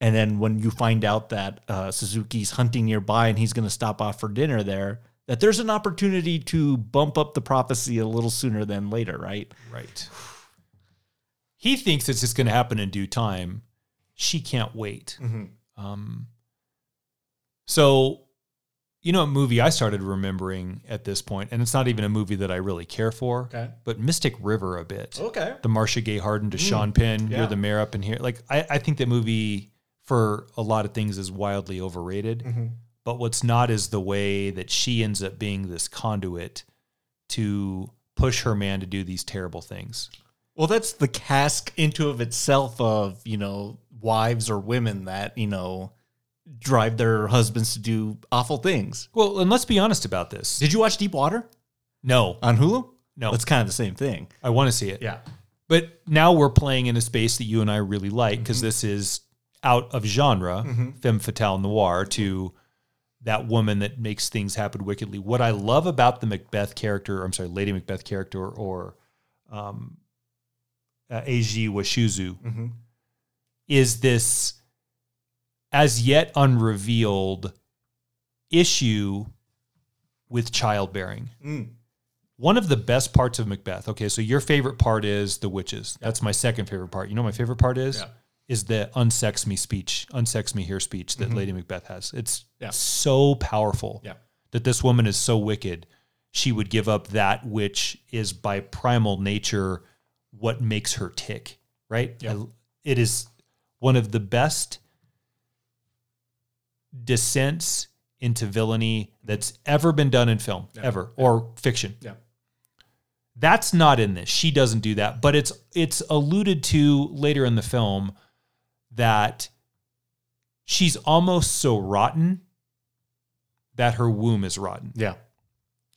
and then when you find out that uh, Tsuzuki's hunting nearby and he's going to stop off for dinner there, that there's an opportunity to bump up the prophecy a little sooner than later, right? Right. He thinks it's just going to happen in due time. She can't wait. Mm-hmm. Um, so, you know, a movie I started remembering at this point, and it's not even a movie that I really care for, Okay. but Mystic River a bit. Okay. The Marcia Gay Harden to mm. Sean Penn, yeah. You're the Mayor up in here. Like, I, I think that movie for a lot of things is wildly overrated. Mm-hmm. But what's not is the way that she ends up being this conduit to push her man to do these terrible things. Well, that's the cask into of itself of, you know, wives or women that, you know, drive their husbands to do awful things. Well, and let's be honest about this. Did you watch Deep Water No, on Hulu? No. It's kind of the same thing. I want to see it. Yeah. But now we're playing in a space that you and I really like because Mm-hmm. this is out of genre, femme fatale noir, to that woman that makes things happen wickedly. What I love about the Macbeth character, I'm sorry, Lady Macbeth character, or um, uh, Eiji Washizu, Mm-hmm. is this as yet unrevealed issue with childbearing. Mm. One of the best parts of Macbeth. Okay, so your favorite part is the witches. That's my second favorite part. You know, what my favorite part is Yeah. is the unsex me speech, unsex me here speech that Lady Macbeth has. It's Mm-hmm. Yeah. so powerful Yeah. that this woman is so wicked. She would give up that which is by primal nature what makes her tick. Right? Yeah. I- it is one of the best descents into villainy that's ever been done in film, ever, or fiction. Yeah. That's not in this. She doesn't do that, but it's it's alluded to later in the film that she's almost so rotten that her womb is rotten. Yeah.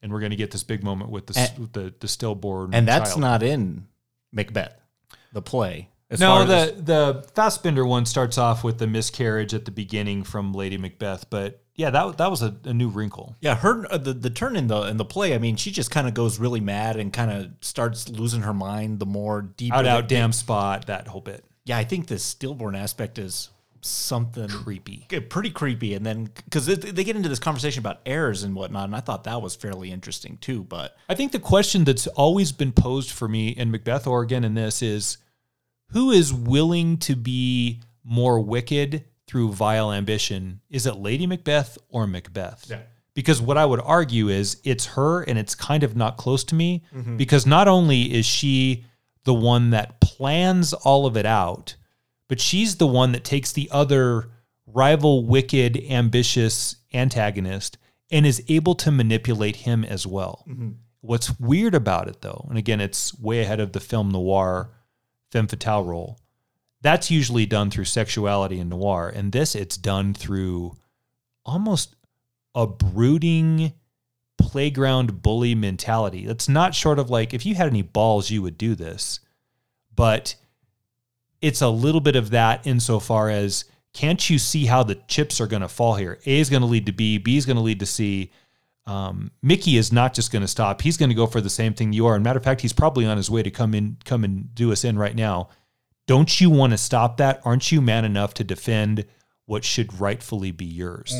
And we're going to get this big moment with the And- with the, the stillborn And that's child. not in Macbeth, the play. As no, the the Fassbender one starts off with the miscarriage at the beginning from Lady Macbeth, but yeah, that that was a, a new wrinkle. Yeah, her uh, the the turn in the in the play. I mean, she just kind of goes really mad and kind of starts losing her mind the more deep Out out damn spot, that whole bit. Yeah, I think the stillborn aspect is something Creepy. pretty creepy. And then because they get into this conversation about errors and whatnot, and I thought that was fairly interesting too. But I think the question that's always been posed for me in Macbeth or again in this is who is willing to be more wicked through vile ambition? Is it Lady Macbeth or Macbeth? Yeah. Because what I would argue is it's her and it's kind of not close to me Mm-hmm. because not only is she the one that plans all of it out, but she's the one that takes the other rival, wicked, ambitious antagonist and is able to manipulate him as well. Mm-hmm. What's weird about it, though, and again, it's way ahead of the film noir femme fatale role. That's usually done through sexuality in noir, and this it's done through almost a brooding playground bully mentality. That's not short of like if you had any balls, you would do this, but it's a little bit of that insofar as can't you see how the chips are going to fall here? A is going to lead to B, B is going to lead to C. Um, Miki is not just going to stop; he's going to go for the same thing you are. And matter of fact, he's probably on his way to come in, come and do us in right now. Don't you want to stop that? Aren't you man enough to defend what should rightfully be yours?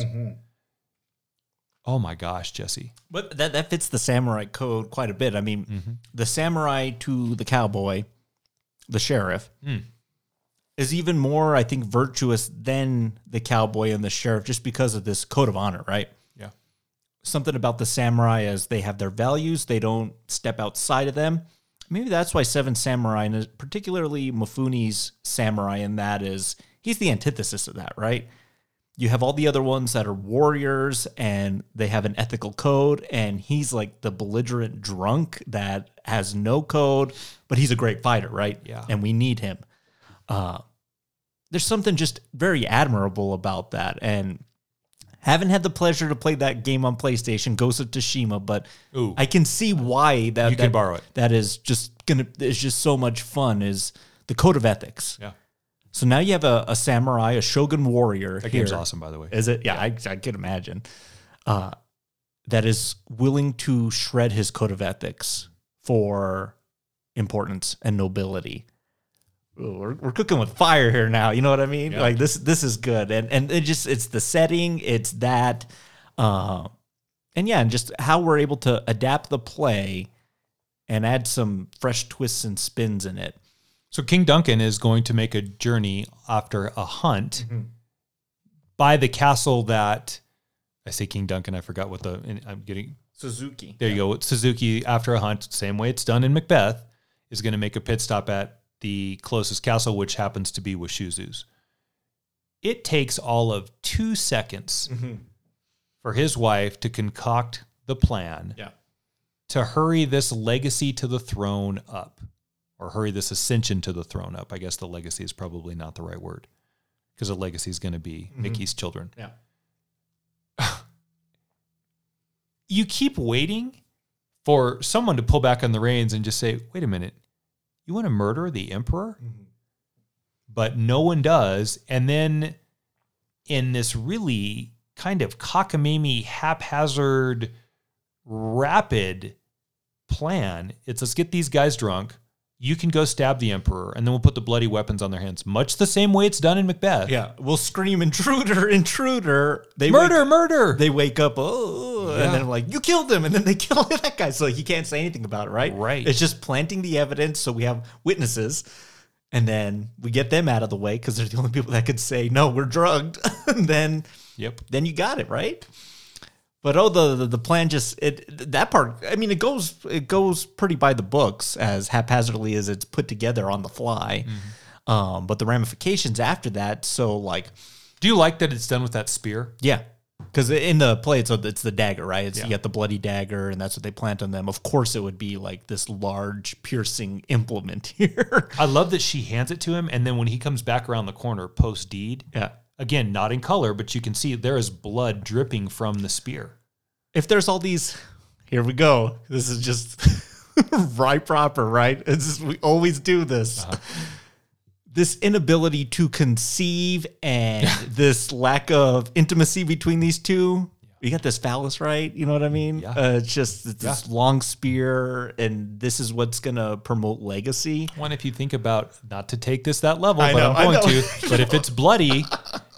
Oh my gosh, Jesse! but that that fits the samurai code quite a bit. I mean, Mm-hmm. the samurai to the cowboy, the sheriff, Hmm. Is even more, I think, virtuous than the cowboy and the sheriff, just because of this code of honor, right? Yeah, something about the samurai as they have their values they don't step outside of them. Maybe that's why seven samurai and particularly Mifune's samurai in that is he's the antithesis of that right? You have all the other ones that are warriors and they have an ethical code and he's like the belligerent drunk that has no code but he's a great fighter right? Yeah. and we need him uh there's something just very admirable about that and haven't had the pleasure to play that game on PlayStation, Ghost of Tsushima, but Ooh. I can see why that You can that- borrow it. That is just gonna is just so much fun. Is the code of ethics? yeah. So now you have a, a samurai, a shogun warrior. That here. game's awesome, by the way. Is it? Yeah, I, I can imagine. Uh, that is willing to shred his code of ethics for importance and nobility. We're, we're cooking with fire here now. You know what I mean? Yeah. Like this this is good, and and it just it's the setting, it's that, uh, and yeah, and just how we're able to adapt the play and add some fresh twists and spins in it. So King Duncan is going to make a journey after a hunt by the castle that I say King Duncan. I forgot what the I'm getting. Tsuzuki. There you go. Tsuzuki after a hunt, same way it's done in Macbeth, is going to make a pit stop at the closest castle, which happens to be Washizu's. It takes all of two seconds mm-hmm. for his wife to concoct the plan Yeah. to hurry this legacy to the throne up or hurry this ascension to the throne up. I guess the legacy is probably not the right word because a legacy is going to be mm-hmm. Miki's children. Yeah. You keep waiting for someone to pull back on the reins and just say, wait a minute, you want to murder the emperor? Mm-hmm. But no one does. And then in this really kind of cockamamie, haphazard, rapid plan, it's let's get these guys drunk. You can go stab the emperor, and then we'll put the bloody weapons on their hands, much the same way it's done in Macbeth. Yeah, we'll scream intruder, intruder. They Murder, wake, murder. they wake up, oh, Yeah. and then like you killed him, and then they kill that guy, so he can't say anything about it, right? Right. It's just planting the evidence, so we have witnesses, and then we get them out of the way because they're the only people that could say no, we're drugged. and then, yep. then you got it right. But oh, the, the the plan just it that part. I mean, it goes it goes pretty by the books as haphazardly as it's put together on the fly. Um, but the ramifications after that, so like Do you like that it's done with that spear? yeah, because in the play, it's it's the dagger, right? It's Yeah. you got the bloody dagger, and that's what they plant on them. Of course, it would be like this large piercing implement here. I love that she hands it to him, and then when he comes back around the corner post deed, yeah. again, not in color, but you can see there is blood dripping from the spear. If there's all these, here we go. This is just right proper, right? It's just, we always do this. This inability to conceive and this lack of intimacy between these two. You got this phallus, right? You know what I mean? Yeah. Uh, it's just it's this long spear, and this is what's gonna promote legacy. One, if you think about not to take this that level, I but know, I'm going to. But if it's bloody,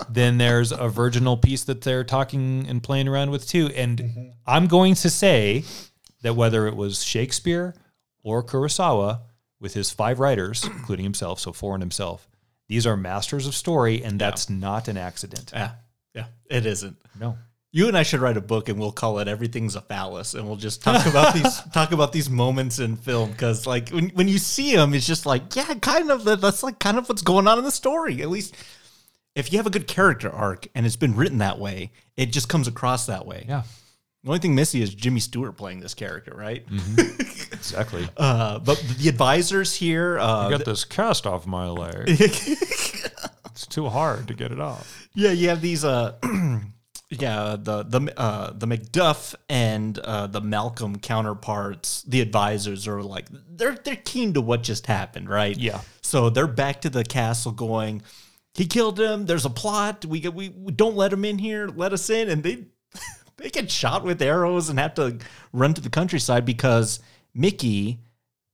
then there's a virginal piece that they're talking and playing around with too. And Mm-hmm. I'm going to say that whether it was Shakespeare or Kurosawa with his five writers, including himself, so four in himself, these are masters of story, and that's not an accident. Yeah, yeah, it isn't. No. You and I should write a book, and we'll call it "Everything's a Phallus," and we'll just talk about these talk about these moments in film because, like, when when you see them, it's just like, yeah, kind of. that- That's like kind of what's going on in the story. At least, if you have a good character arc and it's been written that way, it just comes across that way. Yeah. The only thing missing is Jimmy Stewart playing this character, right? Exactly. Uh, but the advisors here, uh, I got this cast off my leg. it's too hard to get it off. Yeah, you have these uh yeah, the the uh the Macduff and uh the Malcolm counterparts, the advisors are like they're they're keen to what just happened, right? Yeah. So they're back to the castle going, he killed him, there's a plot, we we, we don't let him in here, let us in and they they get shot with arrows and have to run to the countryside because Miki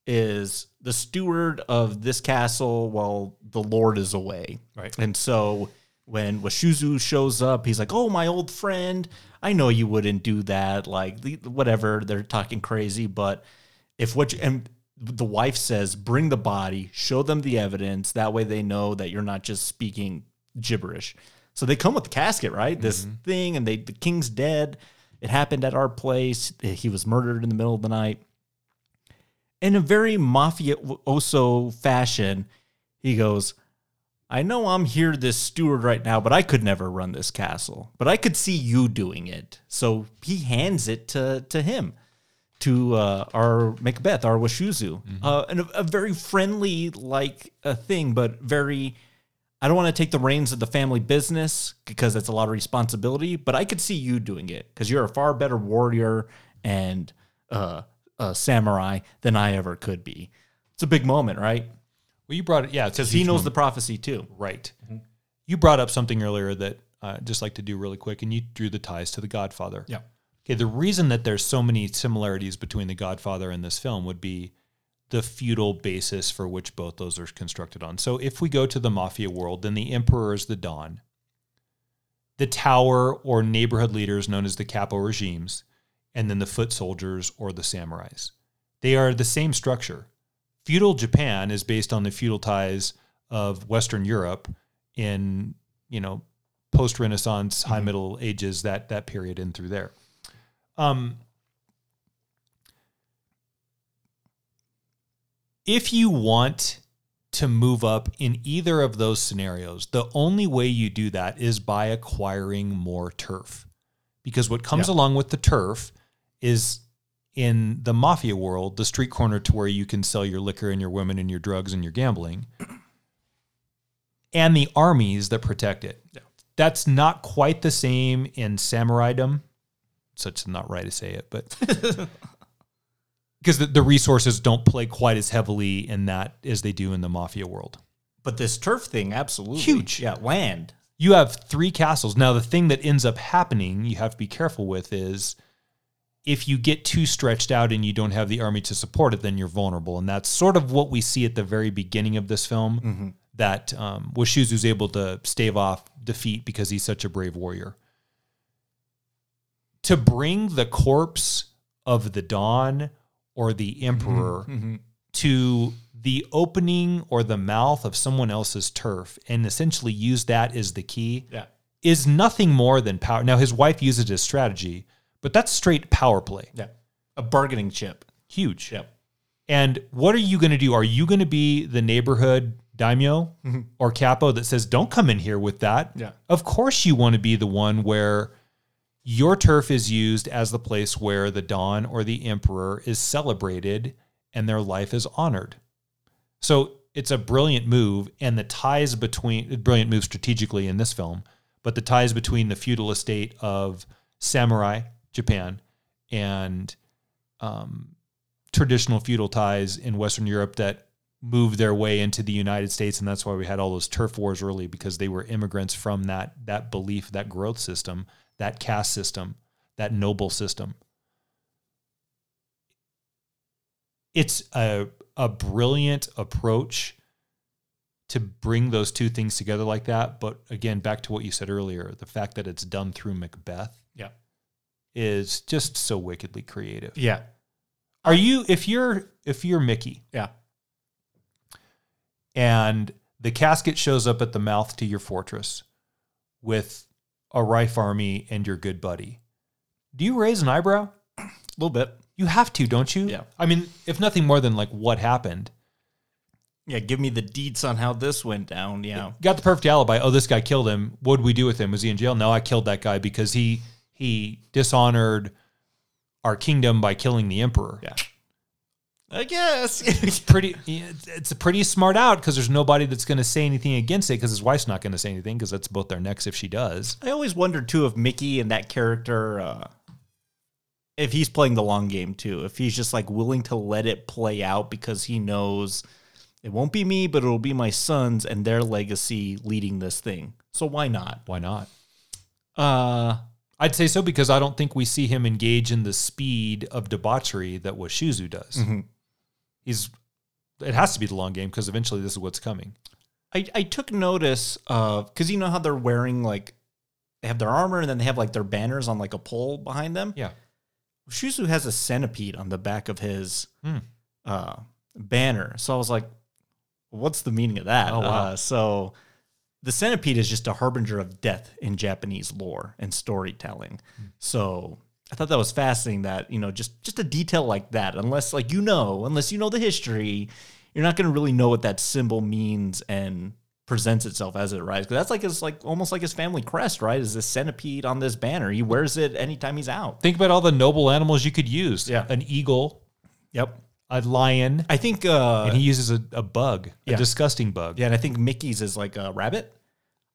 is the steward of this castle while the lord is away. Right. And so when Washizu shows up, he's like, "Oh, my old friend, I know you wouldn't do that. Like, the- whatever, they're talking crazy, but if what you, and the wife says, bring the body, show them the evidence. That way they know that you're not just speaking gibberish. So they come with the casket, right? This mm-hmm. thing, and they the king's dead. It happened at our place. He was murdered in the middle of the night. In a very mafioso fashion, he goes, I know I'm here, this steward right now, but I could never run this castle. But I could see you doing it. So he hands it to, to him, to uh, our Macbeth, our Washizu. Uh, and a, a very friendly, like, a thing, but very. I don't want to take the reins of the family business because that's a lot of responsibility, but I could see you doing it because you're a far better warrior and uh, a samurai than I ever could be. It's a big moment, right? Well, you brought it, yeah, because he knows the prophecy too. right. You brought up something earlier that uh, I'd just like to do really quick, and you drew the ties to The Godfather. Yeah. Okay, the reason that there's so many similarities between The Godfather and this film would be the feudal basis for which both those are constructed on. So if we go to the mafia world, then the emperor is the Don. The tower or neighborhood leaders known as the capo regimes, and then the foot soldiers or the samurais. They are the same structure. Feudal Japan is based on the feudal ties of Western Europe in, you know, post Renaissance, High mm-hmm. Middle Ages, that that period in through there. Um, if you want to move up in either of those scenarios, the only way you do that is by acquiring more turf. Because what comes Yeah. along with the turf is in the mafia world, the street corner to where you can sell your liquor and your women and your drugs and your gambling, and the armies that protect it. That's not quite the same in samuraidom. Such not right to say it, but because the, the resources don't play quite as heavily in that as they do in the mafia world. But this turf thing, absolutely Huge. Yeah, land. You have three castles. Now, the thing that ends up happening, you have to be careful with, is if you get too stretched out and you don't have the army to support it, then you're vulnerable. And that's sort of what we see at the very beginning of this film that um, Washizu's able to stave off defeat because he's such a brave warrior. To bring the corpse of the Don or the mm-hmm, Emperor mm-hmm. to the opening or the mouth of someone else's turf and essentially use that as the key Yeah. is nothing more than power. Now, his wife uses it as strategy, but that's straight power play. Yeah. A bargaining chip. Huge. Yep. And what are you going to do? Are you going to be the neighborhood daimyo mm-hmm. or capo that says, don't come in here with that? Yeah. Of course, you want to be the one where your turf is used as the place where the Don or the Emperor is celebrated and their life is honored. So it's a brilliant move, and the ties between brilliant move strategically in this film, but the ties between the feudal estate of samurai Japan and um, traditional feudal ties in Western Europe that moved their way into the United States, and that's why we had all those turf wars early because they were immigrants from that that belief, that growth system, that caste system, that noble system. It's a a brilliant approach to bring those two things together like that. But again, back to what you said earlier, the fact that it's done through Macbeth Yeah. is just so wickedly creative. Yeah. Are you if you're if you're Miki Yeah. and the casket shows up at the mouth to your fortress with a rife army and your good buddy, do you raise an eyebrow? A little bit. You have to, don't you? Yeah. I mean, if nothing more than like what happened. Yeah. Give me the deets on how this went down. Yeah. Got the perfect alibi. Oh, this guy killed him. What did we do with him? Was he in jail? No, I killed that guy because he he dishonored our kingdom by killing the emperor. Yeah. I guess. it's pretty it's a pretty smart out because there's nobody that's going to say anything against it because his wife's not going to say anything because that's both their necks if she does I always wondered too if Miki and that character, uh, if he's playing the long game too, if he's just like willing to let it play out because he knows it won't be me, but it'll be my sons and their legacy leading this thing. So why not? why not Uh, i'd say so because i don't think we see him engage in the speed of debauchery that washizu does he's it has to be the long game because eventually this is what's coming I, I took notice of because you know how they're wearing like they have their armor and then they have like their banners on like a pole behind them. yeah Shuzu has a centipede on the back of his Hmm. uh, banner. So I was like, what's the meaning of that? Oh, wow. Uh, so the centipede is just a harbinger of death in Japanese lore and storytelling. Hmm. So I thought that was fascinating that, you know, just just a detail like that, unless like you know, unless you know the history, you're not going to really know what that symbol means and presents itself as it rises. 'Cause that's like his like almost like his family crest, right? Is this centipede on this banner? He wears it anytime he's out. think about all the noble animals you could use Yeah. an eagle Yep. a lion I think uh and he uses a, a bug Yeah. a disgusting bug Yeah, and I think Miki's is like a rabbit.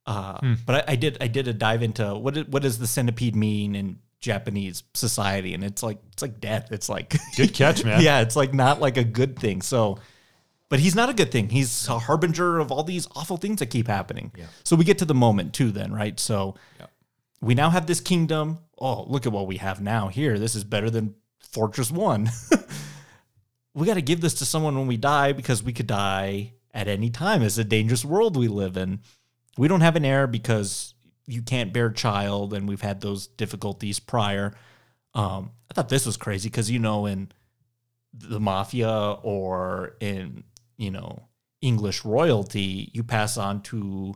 Uh, Hmm. But I, I did I did a dive into what it- what does the centipede mean in Japanese society, and it's like it's like death. It's like good catch man yeah, it's like not like a good thing. So but he's not a good thing. He's a harbinger of all these awful things that keep happening. Yeah. So we get to the moment too, then, right? So Yeah. we now have this kingdom. Oh, look at what we have now here. This is better than Fortress One. we got to give this to someone when we die because we could die at any time. It's a dangerous world we live in. We don't have an heir because you can't bear child, and we've had those difficulties prior. Um, I thought this was crazy because you know in the mafia or in you know English royalty, you pass on to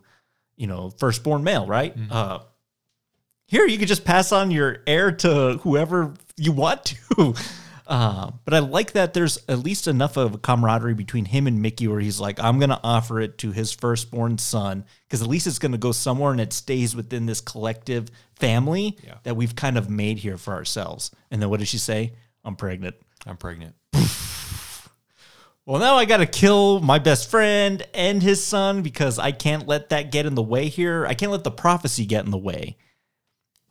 you know firstborn male, right? Uh, here you could just pass on your heir to whoever you want to. Uh, but I like that there's at least enough of a camaraderie between him and Miki where he's like, I'm going to offer it to his firstborn son because at least it's going to go somewhere and it stays within this collective family Yeah. that we've kind of made here for ourselves. And then what does she say? I'm pregnant. I'm pregnant. Well, now I got to kill my best friend and his son because I can't let that get in the way here. I can't let the prophecy get in the way.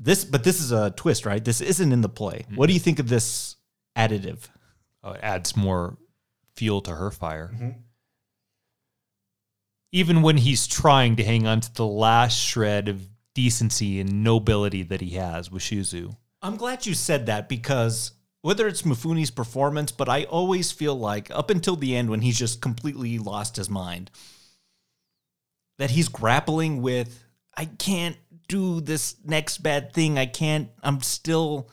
This, but this is a twist, right? This isn't in the play. What do you think of this additive? Oh, it adds more fuel to her fire. Mm-hmm. Even when he's trying to hang on to the last shred of decency and nobility that he has with Shuzu. I'm glad you said that because whether it's Mifune's performance, but I always feel like up until the end when he's just completely lost his mind, that he's grappling with, I can't do this next bad thing. I can't, I'm still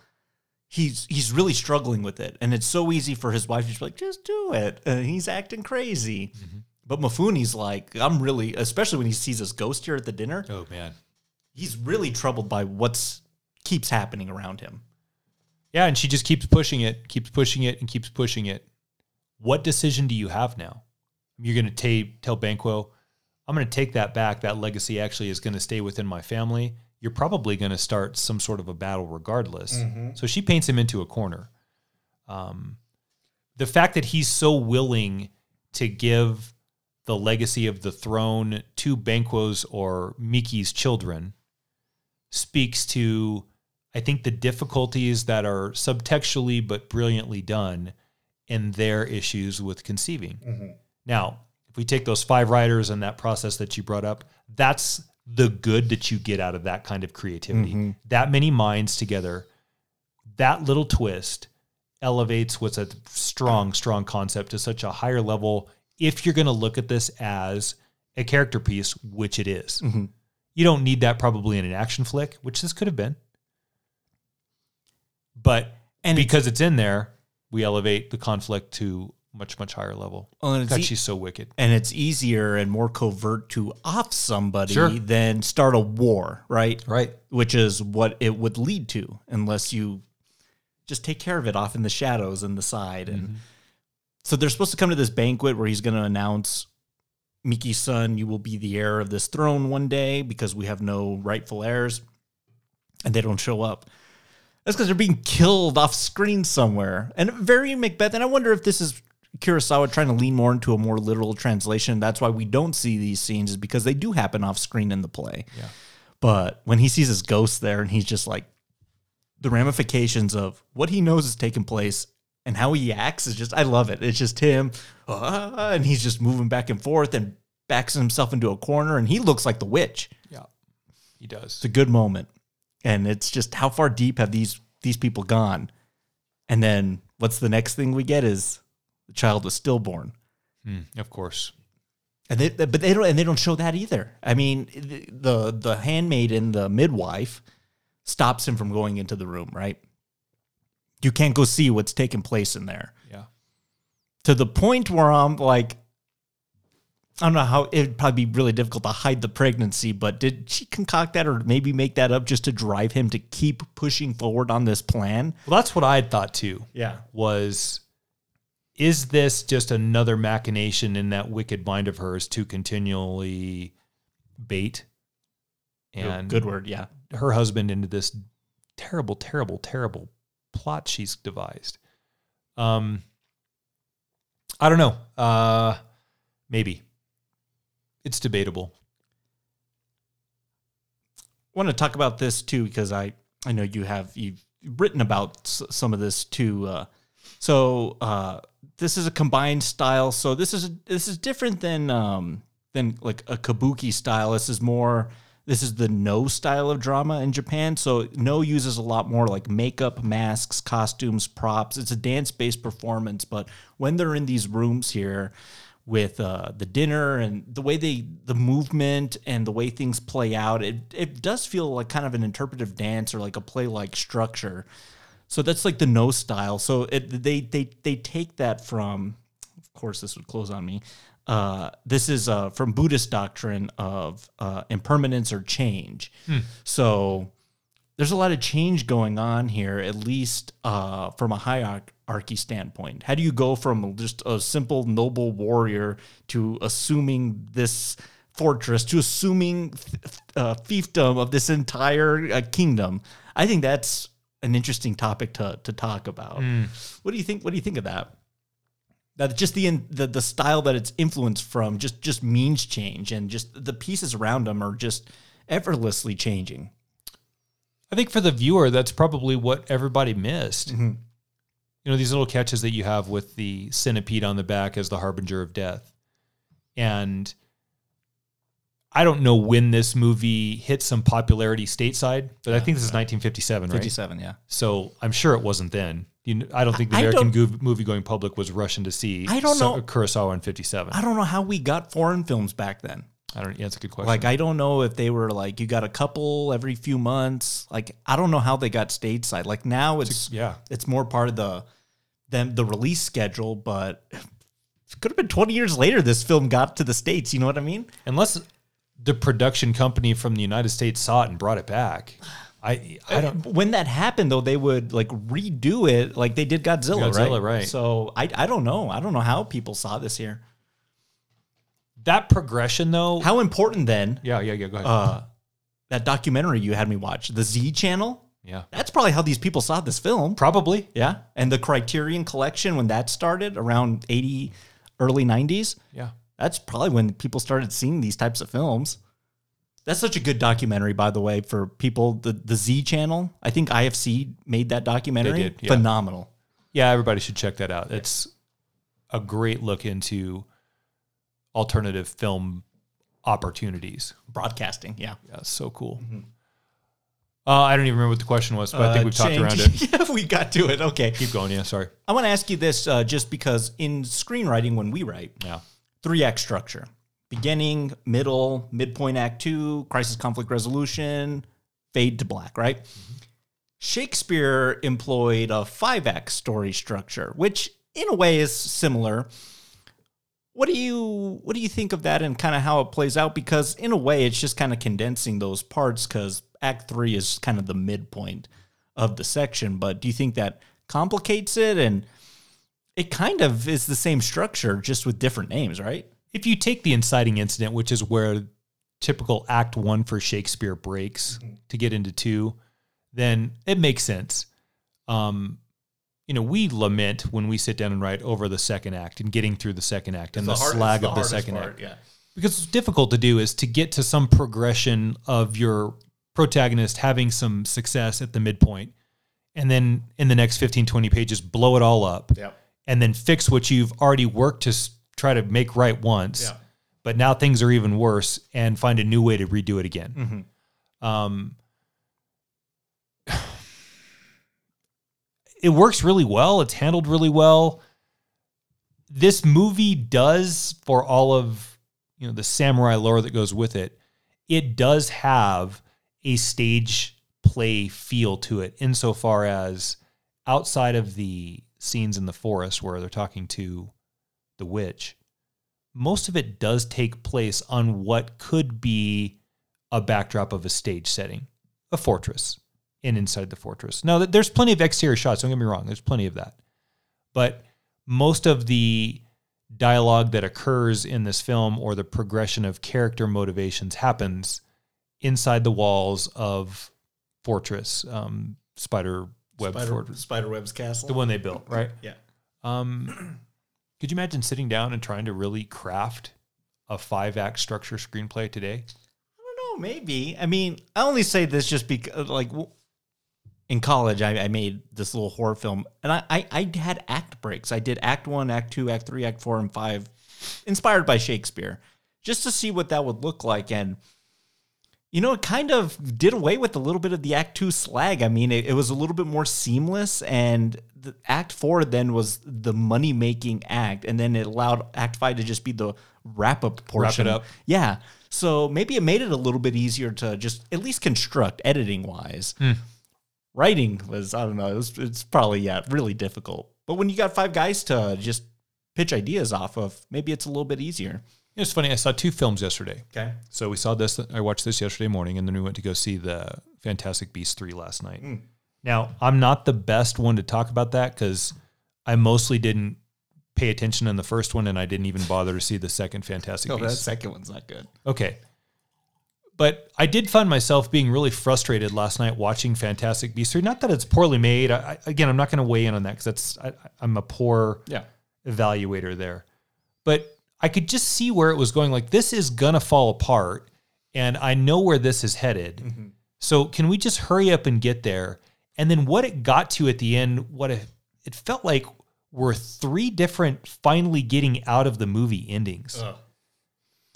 he's he's really struggling with it. And it's so easy for his wife to be like, just do it. And he's acting crazy. Mm-hmm. But Mifune's like, I'm really, especially when he sees his ghost here at the dinner, Oh man. he's really troubled by what's keeps happening around him. Yeah, and she just keeps pushing it, keeps pushing it, and keeps pushing it. What decision do you have now? You're going to tell Banquo, I'm going to take that back. That legacy actually is going to stay within my family. You're probably going to start some sort of a battle regardless. So she paints him into a corner. Um, the fact that he's so willing to give the legacy of the throne to Banquo's or Miki's children speaks to I think the difficulties that are subtextually but brilliantly done in their issues with conceiving. Now, if we take those five writers and that process that you brought up, that's the good that you get out of that kind of creativity. Mm-hmm. That many minds together, that little twist elevates what's a strong, strong concept to such a higher level. If you're going to look at this as a character piece, which it is. Mm-hmm. you don't need that probably in an action flick, which this could have been. But And because it's in there, we elevate the conflict to much much higher level. Well, and it's God, e- she's so wicked. and it's easier and more covert to off somebody Sure. than start a war, right? Right. Which is what it would lead to unless you just take care of it off in the shadows and the side. And mm-hmm. so they're supposed to come to this banquet where he's going to announce Miki's son, you will be the heir of this throne one day because we have no rightful heirs. And they don't show up. That's because they're being killed off screen somewhere. And very Macbeth. And I wonder if this is Kurosawa trying to lean more into a more literal translation. That's why we don't see these scenes, is because they do happen off screen in the play. Yeah. But when he sees his ghost there and he's just like, the ramifications of what he knows is taking place and how he acts is just, I love it. It's just him, ah, and he's just moving back and forth and backs himself into a corner and he looks like the witch. Yeah. He does. It's a good moment. And it's just how far deep have these these people gone? And then what's the next thing we get is the child was stillborn. Mm, of course. And they, but they don't and they don't show that either. I mean, the the, the handmaiden, the midwife, stops him from going into the room. Right? You can't go see what's taking place in there. Yeah. To the point where I'm like, I don't know how it'd probably be really difficult to hide the pregnancy, but did she concoct that or maybe make that up just to drive him to keep pushing forward on this plan? Well, that's what I had thought too. Yeah. Was is this just another machination in that wicked mind of hers to continually bait and good word. Yeah. her husband into this terrible, terrible, terrible plot she's devised. Um, I don't know. Uh, maybe it's debatable. I want to talk about this too because I I know you have you've written about s- some of this too. Uh, so uh, this is a combined style. So this is this is different than um, than like a kabuki style. This is more. This is the Noh style of drama in Japan. So Noh uses a lot more like makeup, masks, costumes, props. It's a dance based performance, but when they're in these rooms here with uh, the dinner and the way they the movement and the way things play out, it it does feel like kind of an interpretive dance or like a play like structure. So that's like the Noh style. So it, they they they take that from. Of course, this would close on me. Uh, this is uh, from Buddhist doctrine of uh, impermanence or change. So there's a lot of change going on here, at least uh, from a hierarchy standpoint. How do you go from just a simple noble warrior to assuming this fortress, to assuming uh, fiefdom of this entire uh, kingdom? I think that's an interesting topic to to talk about. Mm. What do you think? What do you think of that? That just the, the the style that it's influenced from just just means change, and just the pieces around them are just effortlessly changing. I think for the viewer, that's probably what everybody missed. Mm-hmm. You know, these little catches that you have with the centipede on the back as the harbinger of death. And I don't know when this movie hit some popularity stateside, but I think this is 1957, right? 57, yeah. So I'm sure it wasn't then. You know, I don't think the I American movie going public was rushing to see I don't know. Kurosawa in 57. I don't know how we got foreign films back then. I don't. Yeah, that's a good question. Like, I don't know if they were like, you got a couple every few months. Like, I don't know how they got stateside. Like, now it's, yeah. it's more part of the, them, the release schedule, but it could have been 20 years later this film got to the States. You know what I mean? Unless the production company from the United States saw it and brought it back. I I don't. when that happened though they would like redo it like they did godzilla, Godzilla, right? right. so I, I don't know i don't know how people saw this here That progression though. how important then yeah, yeah, yeah. Go ahead. uh that documentary you had me watch the z channel yeah, that's probably how these people saw this film probably. yeah and the criterion collection when that started around 80 early 90s Yeah. That's probably when people started seeing these types of films that's such a good documentary by the way for people the the z channel i think ifc made that documentary did, yeah. phenomenal Yeah, everybody should check that out. It's a great look into alternative film opportunities. broadcasting. Yeah, Yeah, so cool. Uh, I don't even remember what the question was, but I think Uh, we've talked around it. yeah, we got to it. Okay, Keep going. Yeah, sorry. I want to ask you this, uh, just because in screenwriting, when we write, Yeah. Three act structure: beginning, middle, midpoint act two, crisis, conflict resolution, fade to black. Right. Shakespeare employed a five act story structure, which in a way is similar. What do you what do you think of that and kind of how it plays out? Because in a way, it's just kind of condensing those parts because Act Three is kind of the midpoint of the section. But do you think that complicates it and it kind of is the same structure, just with different names, right? If you take the inciting incident, which is where typical act one for Shakespeare breaks to get into two, then it makes sense. Um, you know, we lament when we sit down and write over the second act and getting through the second act and the, slag of the second act. Yeah. because what's difficult to do is to get to some progression of your protagonist having some success at the midpoint and then in the next 15 20 pages blow it all up Yep. And then fix what you've already worked to try to make right once Yeah. but now things are even worse and find a new way to redo it again. Um, it works really well. It's handled really well. This movie does for all of you know the samurai lore that goes with it it does have a stage play feel to it insofar as outside of the scenes in the forest where they're talking to the witch most of it does take place on what could be a backdrop of a stage setting a fortress and inside the fortress. Now there's plenty of exterior shots don't get me wrong there's plenty of that. But most of the dialogue that occurs in this film or the progression of character motivations happens inside the walls of fortress um, spider web fortress Spiderweb's castle. the one they built right yeah. um, could you imagine sitting down and trying to really craft a five act structure screenplay today I don't know. Maybe. I mean, I only say this just because, like, in college, I, I made this little horror film, and I, I I had act breaks. I did Act One, Act Two, Act Three, Act Four, and Five, inspired by Shakespeare, just to see what that would look like. And you know, it kind of did away with a little bit of the Act Two slag. I mean, it, it was a little bit more seamless, and the Act Four then was the money making act, and then it allowed Act Five to just be the wrap up portion. up. Yeah. So maybe it made it a little bit easier to just at least construct editing wise. Hmm. Writing was I don't know. It was, it's probably yeah really difficult. But when you got five guys to just pitch ideas off of, maybe it's a little bit easier. It's funny. I saw two films yesterday. Okay. So we saw this. I watched this yesterday morning, and then we went to go see the Fantastic Beasts three last night. Hmm. Now I'm not the best one to talk about that because I mostly didn't pay attention in the first one, and I didn't even bother to see the second Fantastic Oh, that second one's not good. Okay. But I did find myself being really frustrated last night watching Fantastic Beasts 3. Not that it's poorly made. I, I, again, I'm not going to weigh in on that because that's I, I'm a poor Yeah. evaluator there. But I could just see where it was going. Like this is gonna fall apart, and I know where this is headed. Mm-hmm. So can we just hurry up and get there? And then what it got to at the end, what it, it felt like were three different finally getting out of the movie endings.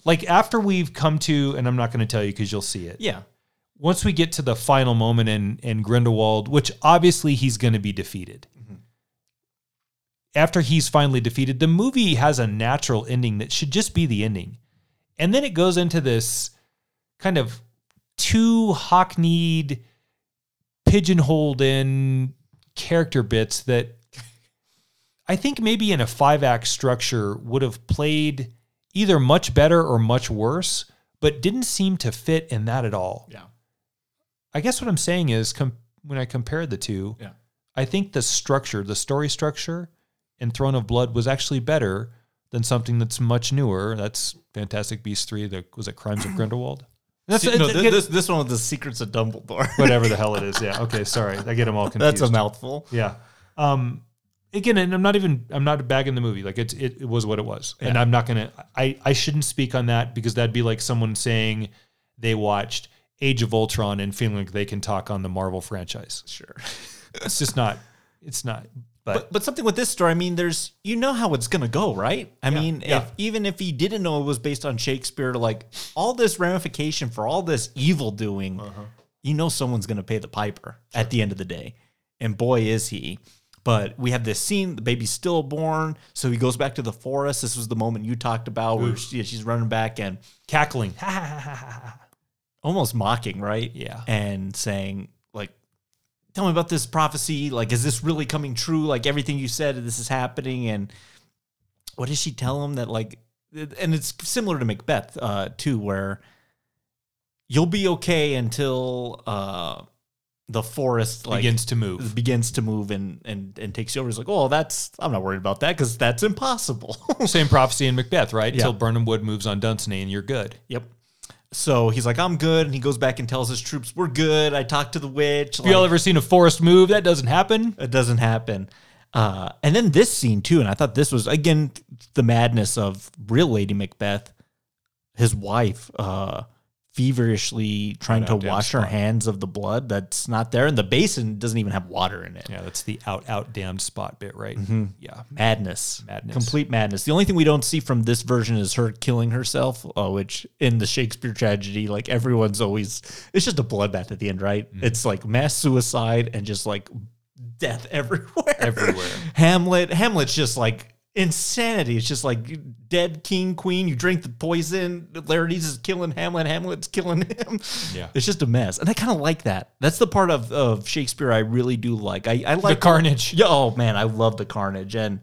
Like after we've come to, and I'm not going to tell you because you'll see it. Yeah. Once we get to the final moment in in Grindelwald, which obviously he's going to be defeated. After he's finally defeated, the movie has a natural ending that should just be the ending, and then it goes into this kind of two hockneyed, pigeonholed in character bits that I think maybe in a five act structure would have played either much better or much worse, but didn't seem to fit in that at all. Yeah. I guess what I'm saying is com- when I compared the two, Yeah. I think the structure, the story structure in Throne of Blood was actually better than something that's much newer. That's Fantastic Beasts 3, the was it Crimes of Grindelwald? That's no, this, this this one was the Secrets of Dumbledore. whatever the hell it is. Yeah. Okay, sorry. I get them all confused. That's a mouthful. Yeah. Um again, and I'm not even I'm not bagging the movie. Like it's it, it was what it was. And I'm not gonna I, I shouldn't speak on that because that'd be like someone saying they watched Age of Ultron and feeling like they can talk on the Marvel franchise. Sure. It's just not it's not but, But but something with this story, I mean, there's you know how it's gonna go, right? I mean, yeah. if even if he didn't know it was based on Shakespeare, like all this ramification for all this evil doing, Uh-huh. you know someone's gonna pay the piper at the end of the day. And boy is he. But we have this scene, the baby's stillborn, so he goes back to the forest. This was the moment you talked about where she, she's running back and cackling. almost mocking, right? Yeah. And saying, tell me about this prophecy. Like, is this really coming true? Like, everything you said, this is happening. And what does she tell him that, like, and it's similar to Macbeth, uh, too, where you'll be okay until uh, the forest, like, begins to move. begins to move and, and, and takes you over. It's like, oh, that's, I'm not worried about that because that's impossible. Same prophecy in Macbeth, right? Yeah. Until Birnam Wood moves on Dunsinane and you're good. Yep. So he's like, I'm good. And he goes back and tells his troops, We're good. I talked to the witch. Have y'all ever seen a forest move? That doesn't happen. it doesn't happen. Uh, and then this scene, too. And I thought this was, again, the madness of real Lady Macbeth, his wife, uh, feverishly trying to wash her spot. hands of the blood that's not there. And the basin doesn't even have water in it. Yeah, that's the out out damned spot bit, right? Yeah. Madness. Madness. Complete madness. The only thing we don't see from this version is her killing herself, uh, which in the Shakespeare tragedy, like everyone's always, it's just a bloodbath at the end, right? Mm-hmm. It's like mass suicide and just like death everywhere. Everywhere. Hamlet, Hamlet's just like insanity. It's just like dead king, queen. You drink the poison. Laertes is killing Hamlet. Hamlet's killing him. Yeah. It's just a mess. And I kind of like that. That's the part of, of Shakespeare I really do like. I, I The carnage. yeah, oh man, I love the carnage. And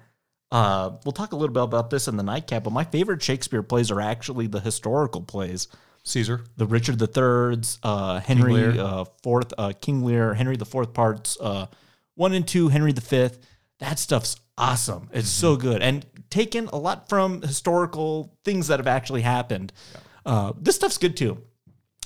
uh, we'll talk a little bit about this in the nightcap, but my favorite Shakespeare plays are actually the historical plays. Caesar. The Richard the Third's, uh, Henry Lear. uh, Fourth, uh, King Lear, Henry the Fourth parts, uh, one and two, Henry the Fifth. That stuff's awesome. It's so good and taken a lot from historical things that have actually happened. Uh, this stuff's good too.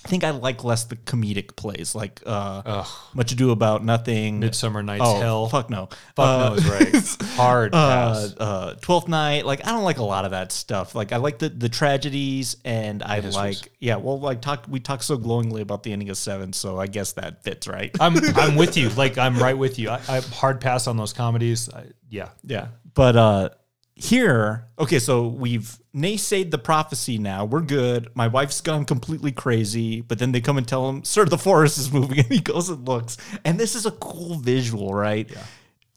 I think I like less the comedic plays, like uh, Much Ado About Nothing, Midsummer Night's oh, Hell. Fuck no, Fuck Uh, no is right. Hard uh, pass. uh, Twelfth Night. Like I don't like a lot of that stuff. Like I like the the tragedies, and I like yeah. Well, like talk we talked so glowingly about the ending of Seven, so I guess that fits, right? I'm I'm with you. Like I'm right with you. I, I hard pass on those comedies. I, yeah. Yeah. But uh here, okay, so we've naysayed the prophecy now. We're good. My wife's gone completely crazy, but then they come and tell him, Sir, the forest is moving, and he goes and looks. And this is a cool visual, right? Yeah.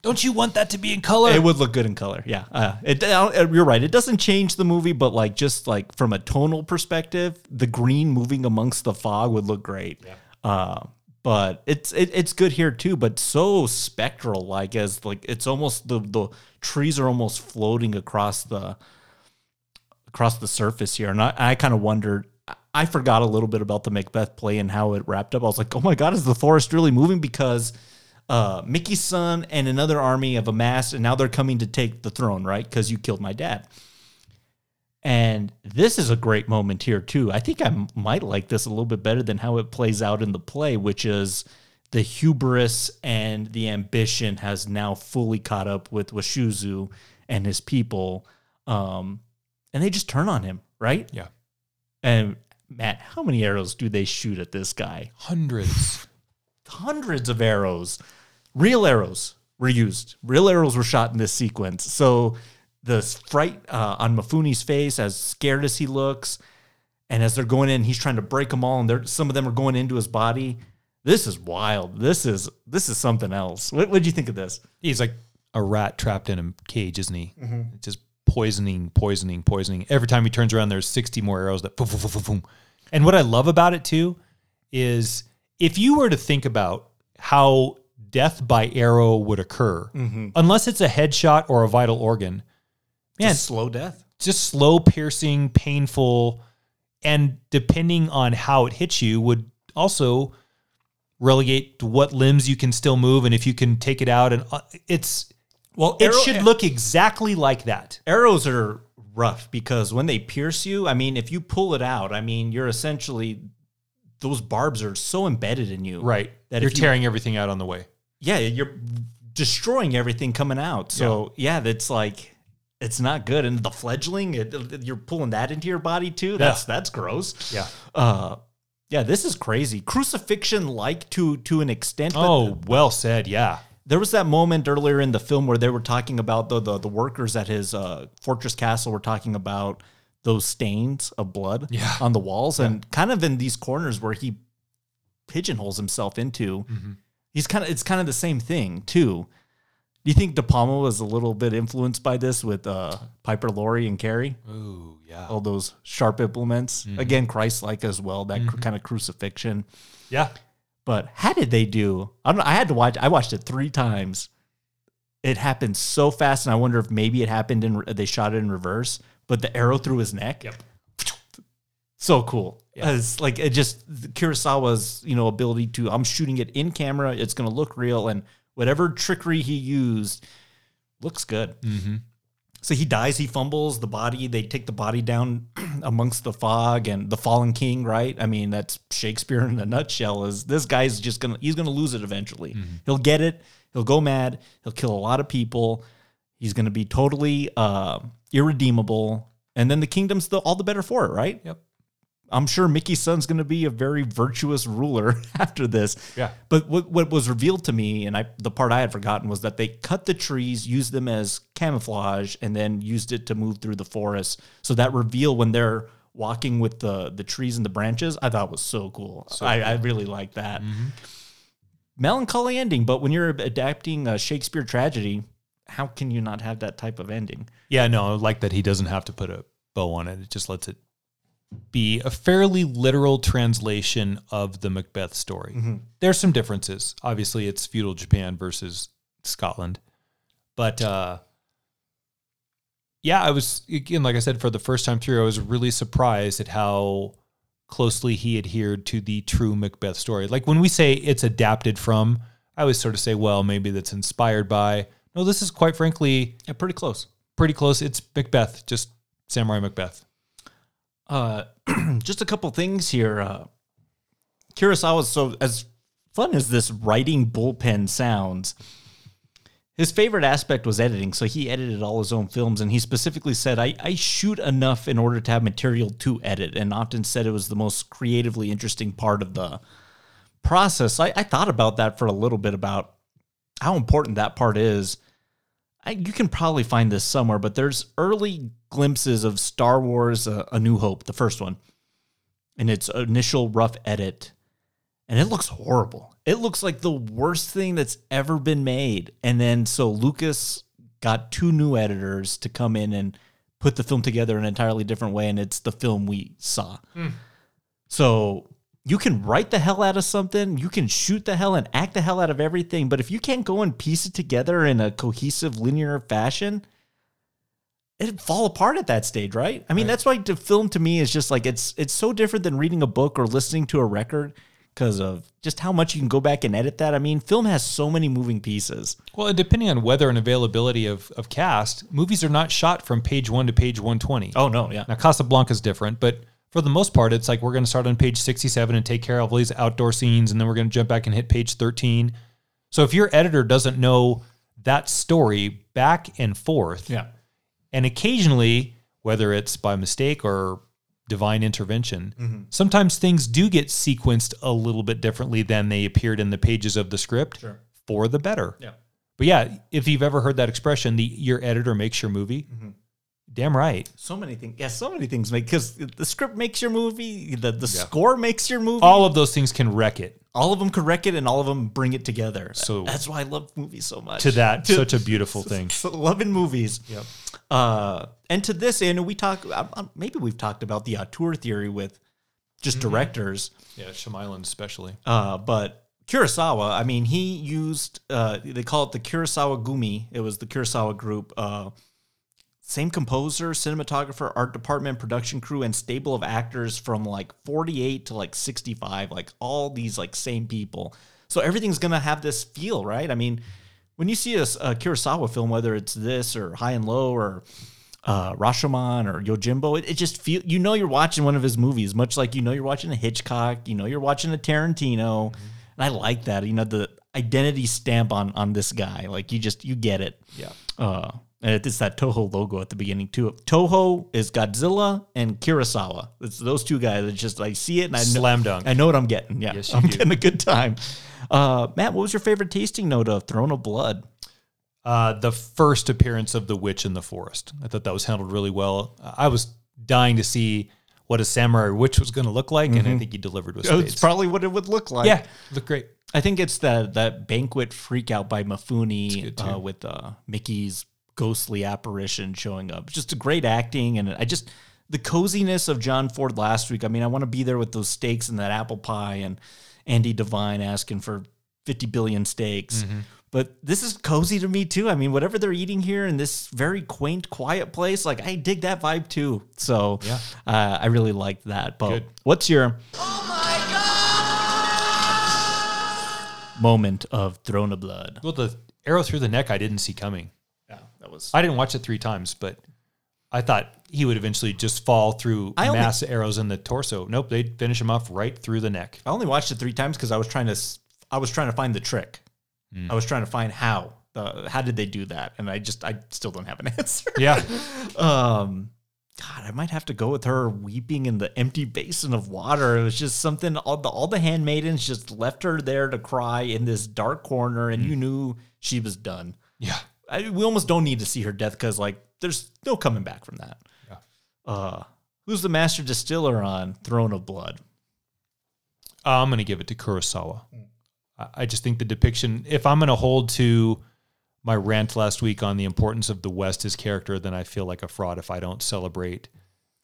Don't you want that to be in color? It would look good in color, yeah. Uh, it, uh, you're right. It doesn't change the movie, but like just like from a tonal perspective, the green moving amongst the fog would look great. Yeah. Uh, but it's it, it's good here too, but so spectral, like as like it's almost the the trees are almost floating across the across the surface here, and I, I kind of wondered. I forgot a little bit about the Macbeth play and how it wrapped up. I was like, oh my god, is the forest really moving? Because uh, Miki's son and another army have amassed, and now they're coming to take the throne, right? Because you killed my dad. And this is a great moment here, too. I think I m- might like this a little bit better than how it plays out in the play, which is the hubris and the ambition has now fully caught up with Washizu and his people. Um, and they just turn on him, right? Yeah. And Matt, how many arrows do they shoot at this guy? Hundreds. hundreds of arrows. Real arrows were used. Real arrows were shot in this sequence. So the fright uh, on Mifune's face, as scared as he looks, and as they're going in, he's trying to break them all, and they're, some of them are going into his body. This is wild. This is this is something else. What would you think of this? He's like a rat trapped in a cage, isn't he? Just poisoning, poisoning, poisoning. Every time he turns around, there's 60 more arrows that boom, boom, boom, boom, boom. And what I love about it too is if you were to think about how death by arrow would occur, unless it's a headshot or a vital organ, man, Just slow death. just slow, piercing, painful, and depending on how it hits you, would also relegate to what limbs you can still move and if you can take it out. And uh, it's Well, it arrow- should look exactly like that. arrows are rough because when they pierce you, I mean, if you pull it out, I mean, you're essentially those barbs are so embedded in you, Right. That You're if you- tearing everything out on the way. Yeah, you're destroying everything coming out. So yeah, that's like it's not good. And the fledgling, it, you're pulling that into your body too. That's that's gross. Yeah. Uh, yeah, this is crazy. Crucifixion like to to an extent. but Oh, well said. Yeah. there was that moment earlier in the film where they were talking about the the, the workers at his uh, fortress castle were talking about those stains of blood Yeah. on the walls and kind of in these corners where he pigeonholes himself into. Mm-hmm. He's kind of it's kind of the same thing too. Do you think De Palma was a little bit influenced by this with uh, Piper Laurie and Carrie? Ooh, yeah. All those sharp implements. Mm-hmm. Again, Christ-like as well. That cr- kind of crucifixion. Yeah. But how did they do? I don't know. I had to watch. I watched it three times. It happened so fast, and I wonder if maybe it happened in they shot it in reverse. But the arrow through his neck. Yep. So cool. It's like it just Kurosawa's you know ability to. I'm shooting it in camera. It's going to look real, and whatever trickery he used looks good. Mm-hmm. So he dies, he fumbles the body. They take the body down amongst the fog and the fallen king, right? I mean, that's Shakespeare in a nutshell. Is this guy's just gonna he's gonna lose it eventually. He'll get it, he'll go mad, he'll kill a lot of people, he's gonna be totally uh, irredeemable, and then the kingdom's the, all the better for it, right? Yep. I'm sure Miki's son's going to be a very virtuous ruler after this. Yeah. But what, what was revealed to me, and I the part I had forgotten, was that they cut the trees, used them as camouflage, and then used it to move through the forest. So that reveal when they're walking with the the trees and the branches, I thought was so cool. I, I really like that. Mm-hmm. Melancholy ending, but when you're adapting a Shakespeare tragedy, how can you not have that type of ending? Yeah, no, I like that he doesn't have to put a bow on it. It just lets it be a fairly literal translation of the Macbeth story. There's some differences. Obviously, it's feudal Japan versus Scotland. But uh yeah, I was again, like I said, for the first time through, I was really surprised at how closely he adhered to the true Macbeth story. Like when we say it's adapted from, I always sort of say, well, maybe that's inspired by. No, this is quite frankly Yeah, pretty close. pretty close. It's Macbeth, just Samurai Macbeth. Uh, just a couple things here. Uh, Kurosawa, so as fun as this writing bullpen sounds, his favorite aspect was editing. So he edited all his own films, and he specifically said, I, I shoot enough in order to have material to edit, and often said it was the most creatively interesting part of the process. I, I thought about that for a little bit about how important that part is. I, you can probably find this somewhere, but there's early glimpses of Star Wars uh, A New Hope, the first one, in its initial rough edit. And it looks horrible. It looks like the worst thing that's ever been made. And then so Lucas got two new editors to come in and put the film together in an entirely different way. And it's the film we saw. So you can write the hell out of something, you can shoot the hell and act the hell out of everything, but if you can't go and piece it together in a cohesive, linear fashion, it'd fall apart at that stage, right? I mean, that's why the film to me is just like it's it's so different than reading a book or listening to a record because of just how much you can go back and edit that. I mean, film has so many moving pieces. Well, depending on weather and availability of, of cast, movies are not shot from page one to page 120. Oh no, yeah. Now, Casablanca is different, but for the most part, it's like we're going to start on page 67 and take care of all these outdoor scenes, and then we're going to jump back and hit page 13. So if your editor doesn't know that story back and forth, Yeah. and occasionally, whether it's by mistake or divine intervention, Mm-hmm. sometimes things do get sequenced a little bit differently than they appeared in the pages of the script Sure. for the better. Yeah. But yeah, if you've ever heard that expression, the your editor makes your movie, Mm-hmm. Damn right. So many things. Yeah, so many things make because the script makes your movie, the the score makes your movie. All of those things can wreck it. all of them can wreck it and all of them bring it together. So- that's why I love movies so much. To that, such a beautiful thing. So loving movies. Yep. Uh, and to this, and we talk. uh, uh, Maybe we've talked about the auteur theory with just Mm-hmm. directors. Yeah, Shyamalan especially. Uh, but Kurosawa, I mean, he used. Uh, they call it the Kurosawa Gumi. It was the Kurosawa group. Uh, same composer, cinematographer, art department, production crew, and stable of actors from like 48 to like 65, like all these like same people. So everything's gonna have this feel, right? I mean, when you see a, a Kurosawa film, whether it's this or High and Low or uh, Rashomon or Yojimbo, it, it just feel you know you're watching one of his movies, much like you know you're watching a Hitchcock, you know you're watching a Tarantino, and I like that. You know the identity stamp on on this guy, like you just you get it. Yeah. Uh, and it's that Toho logo at the beginning too. Toho is Godzilla and Kurosawa. It's those two guys. It's just I see it and I know, Slam dunk. I know what I'm getting. Yeah, Yes, I'm do. getting a good time. Uh, Matt, what was your favorite tasting note of Throne of Blood? Uh, the first appearance of the witch in the forest. I thought that was handled really well. I was dying to see what a samurai witch was going to look like, and I think he delivered with Oh, spades. it's probably what it would look like. yeah, looked great. I think it's that that banquet freak out by Mifune uh, with uh, Miki's ghostly apparition showing up. Just a great acting, and I just the coziness of John Ford last week. I mean, I want to be there with those steaks and that apple pie, and Andy Devine asking for fifty billion steaks. Mm-hmm. But this is cozy to me too. I mean, whatever they're eating here in this very quaint, quiet place, like I dig that vibe too. So Yeah. uh, I really liked that. But Good. what's your moment of Throne of Blood? Well, the arrow through the neck I didn't see coming. That was. I didn't watch it three times, but I thought he would eventually just fall through I only- mass arrows in the torso. Nope, they'd finish him off right through the neck. I only watched it three times because I was trying to. I was trying to find the trick. I was trying to find how. Uh, how did they do that? And I just, I still don't have an answer. Yeah. Um, God, I might have to go with her weeping in the empty basin of water. It was just something. All the all the handmaidens just left her there to cry in this dark corner, and you knew she was done. yeah. I, we almost don't need to see her death because like there's no coming back from that. Yeah. Uh, who's the master distiller on Throne of Blood? I'm going to give it to Kurosawa. I- I just think the depiction, if I'm going to hold to my rant last week on the importance of the West as character, then I feel like a fraud if I don't celebrate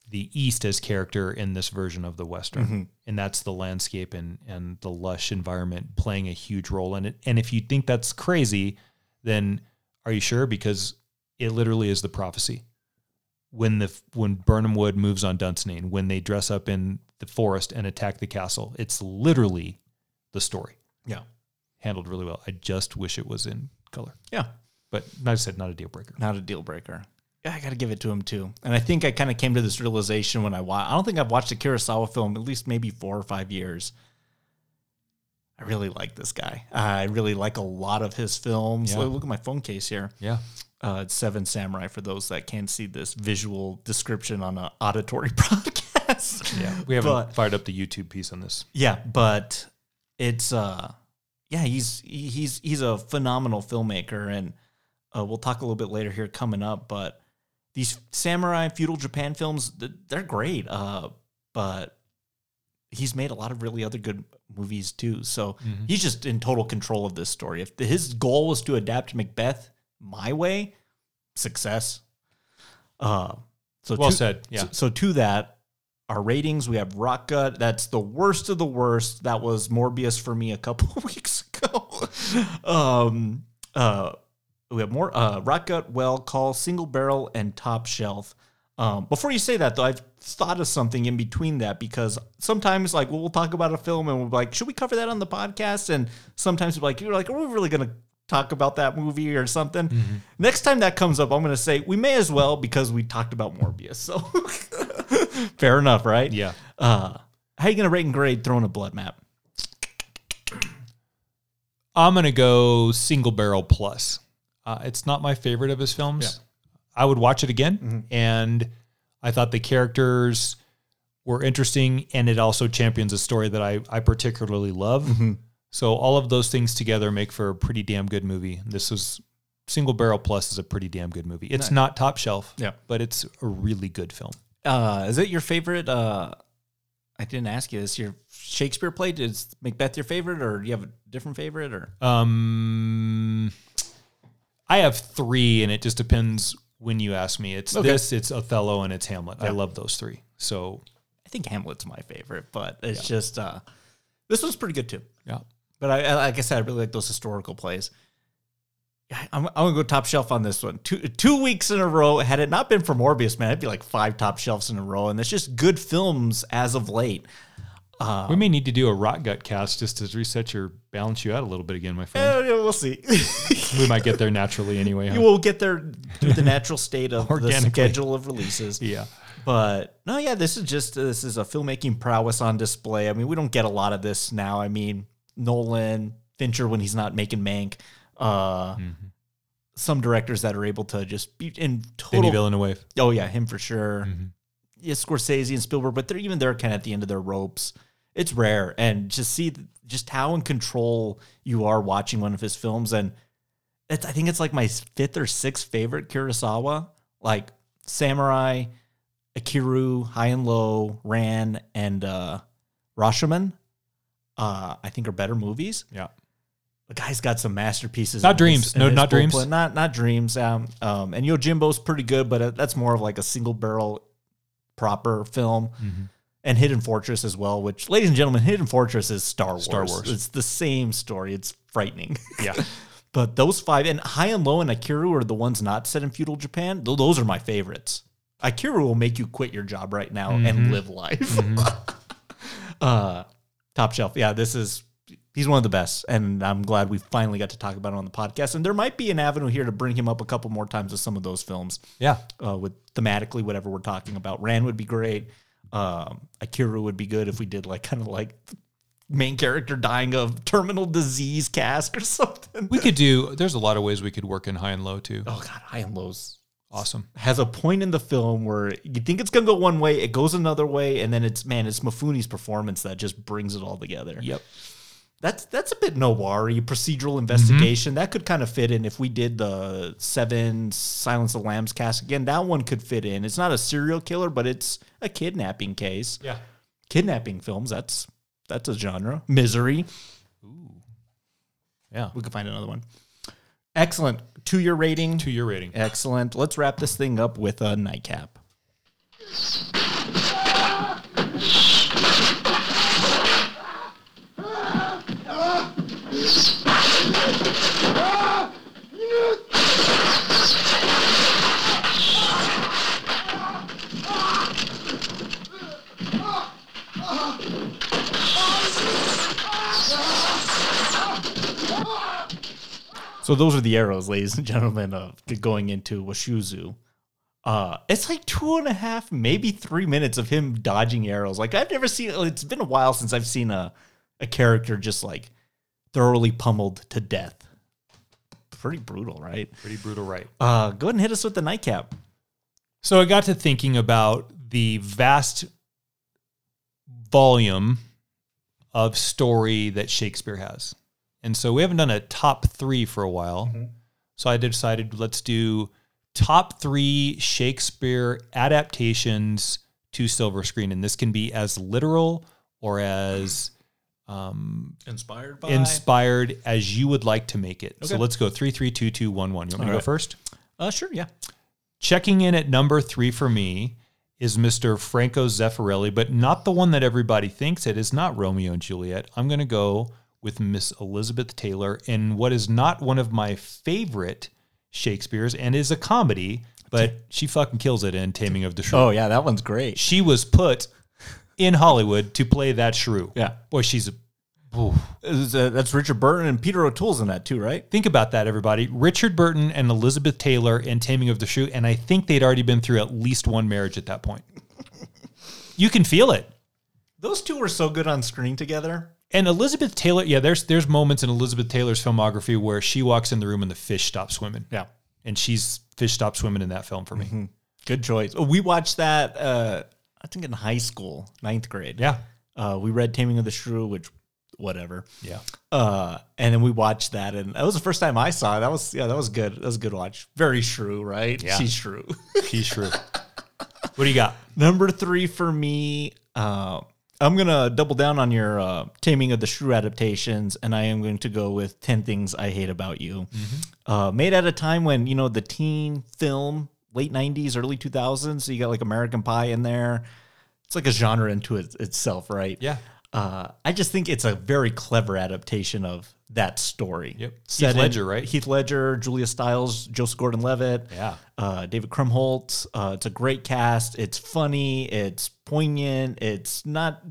the East as character in this version of the Western. And that's the landscape and, and the lush environment playing a huge role in it. And if you think that's crazy, then are you sure? Because it literally is the prophecy. When the when Birnam Wood moves on Dunsinane, when they dress up in the forest and attack the castle, it's literally the story Yeah. handled really well. I just wish it was in color, Yeah. but like I said, not a deal breaker. Not a deal breaker. Yeah, I got to give it to him too. And I think I kind of came to this realization when I watched. I don't think I've watched a Kurosawa film at least maybe four or five years. I really like this guy. I really like a lot of his films. Yeah. Look, look at my phone case here. Yeah. Uh, it's Seven Samurai for those that can't see this visual description on an auditory podcast. Yeah. We haven't But- fired up the YouTube piece on this. Yeah, but it's uh yeah, he's he's he's a phenomenal filmmaker and uh, we'll talk a little bit later here coming up, but these samurai feudal Japan films they're great. Uh but he's made a lot of really other good movies too. So he's just in total control of this story. If his goal was to adapt Macbeth my way, success. Uh so Well to- said. Yeah. so, so to that, our ratings we have Rot Gut. That's the worst of the worst. That was Morbius for me a couple of weeks ago. um, uh, we have more uh, Rot Gut, Well Call, Single Barrel, and Top Shelf. Um, before you say that though, I've thought of something in between that because sometimes like we'll talk about a film and we'll be like, should we cover that on the podcast? And sometimes we're like, you're like, are we really gonna talk about that movie or something? Next time that comes up, I'm gonna say we may as well because we talked about Morbius. So fair enough, right? Yeah. Uh, how you gonna rate and grade Throne of Blood map? I'm gonna go single barrel plus. Uh, it's not my favorite of his films. I would watch it again, and I thought the characters were interesting, and it also champions a story that I I particularly love. So all of those things together make for a pretty damn good movie. This was single barrel plus is a pretty damn good movie. It's not top shelf, Yeah. but it's a really good film. Uh, is it your favorite? Uh, I didn't ask you this. Your Shakespeare play is Macbeth your favorite, or do you have a different favorite? Or Um, I have three, and it just depends when you ask me. It's Okay. this, it's Othello, and it's Hamlet. I love those three. So I think Hamlet's my favorite, but it's just uh, this one's pretty good too. yeah, But I, I like I said, I really like those historical plays. I'm, I'm gonna go top shelf on this one. Two two weeks in a row. Had it not been for Morbius, man, it'd be like five top shelves in a row, and it's just good films as of late. We may need to do a rot gut cast just to reset your balance you out a little bit again, my friend. Eh, we'll see. we might get there naturally anyway. huh? you will get there through the natural state of the schedule of releases. Yeah. But no, yeah, this is just this is a filmmaking prowess on display. I mean, we don't get a lot of this now. I mean, Nolan, Fincher when he's not making Mank, uh, some directors that are able to just be in total. Denis Villeneuve. Oh yeah, him for sure. Mm-hmm. Yeah, Scorsese and Spielberg, but they're even they're kind of at the end of their ropes. It's rare, and just see just how in control you are watching one of his films, and it's I think it's like my fifth or sixth favorite Kurosawa, like Samurai, Ikiru, High and Low, Ran, and uh, Rashomon. Uh, I think are better movies. Yeah. The guy's got some masterpieces. Not Dreams. his- No, not Dreams. bullpen. Not not dreams. Um, um, and Yojimbo's pretty good, but uh, that's more of like a single barrel proper film. Mm-hmm. And Hidden Fortress as well. Which, ladies and gentlemen, Hidden Fortress is Star Wars. Star Wars. It's the same story. It's frightening. Yeah. but those five and High and Low and Ikiru are the ones not set in feudal Japan. Th- Those are my favorites. Ikiru will make you quit your job right now Mm-hmm. and live life. uh, top shelf. Yeah, this is he's one of the best, and I'm glad we finally got to talk about it on the podcast. And there might be an avenue here to bring him up a couple more times with some of those films. Yeah. Uh, with thematically whatever we're talking about, Ran would be great. Um, Ikiru would be good if we did like kind of like main character dying of terminal disease cast or something. We could do, there's a lot of ways we could work in high and low too. Oh god, High and Lows Awesome. has a point in the film where you think it's gonna go one way, it goes another way, and then it's man, it's Mifune's performance that just brings it all together. Yep. That's that's a bit noir procedural mm-hmm. investigation. That could kind of fit in if we did the Seven Silence of the Lambs cast again. That one could fit in. It's not a serial killer, but it's a kidnapping case. Yeah. Kidnapping films. That's that's a genre. Misery. Ooh, yeah. We could find another one. Excellent. Two year rating. To your rating. Excellent. Let's wrap this thing up with a nightcap. So those are the arrows, ladies and gentlemen, of going into Washizu. Uh, it's like two and a half, maybe three minutes of him dodging arrows. Like I've never seen. It's been a while since I've seen a a character just like thoroughly pummeled to death. Pretty brutal, right? Pretty brutal, right? Uh, go ahead and hit us with the nightcap. So I got to thinking about the vast volume of story that Shakespeare has. And so we haven't done a top three for a while. So I decided let's do top three Shakespeare adaptations to silver screen. And this can be as literal or as um, Inspired by inspired as you would like to make it. So let's go three, three, two, two, one, one. You want me to All go first? Uh, sure, yeah. Checking in at number three for me is Mr. Franco Zeffirelli, but not the one that everybody thinks it is not Romeo and Juliet. I'm going to go with Miss Elizabeth Taylor in what is not one of my favorite Shakespeare's and is a comedy, but she fucking kills it in Taming of the Shrew. Oh yeah, that one's great. She was put in Hollywood to play that shrew. Yeah. Boy, she's a. oof. That's Richard Burton and Peter O'Toole's in that too, right? Think about that, everybody. Richard Burton and Elizabeth Taylor in Taming of the Shrew, and I think they'd already been through at least one marriage at that point. you can feel it. Those two were so good on screen together. And Elizabeth Taylor, yeah, there's there's moments in Elizabeth Taylor's filmography where she walks in the room and the fish stop swimming. Yeah. And she's fish stop swimming in that film for me. Good choice. Oh, we watched that uh I think in high school, ninth grade. Yeah. Uh we read Taming of the Shrew, which whatever. Yeah. Uh and then we watched that and that was the first time I saw it. That was yeah, that was good. That was a good watch. Very shrew, right? Yeah. She's shrew. She's true. what do you got? Number three for me, uh, I'm gonna double down on your uh, Taming of the Shrew adaptations, and I am going to go with Ten Things I Hate About You. Uh, made at a time when you know the teen film, late '90s, early 2000s. So you got like American Pie in there. It's like a genre into it, itself, right? Yeah. Uh, I just think it's a very clever adaptation of that story. Yep. Set Heath in- Ledger, right? Heath Ledger, Julia Stiles, Joseph Gordon-Levitt Yeah. uh, David Krumholtz. Uh, it's a great cast. It's funny. It's poignant. It's not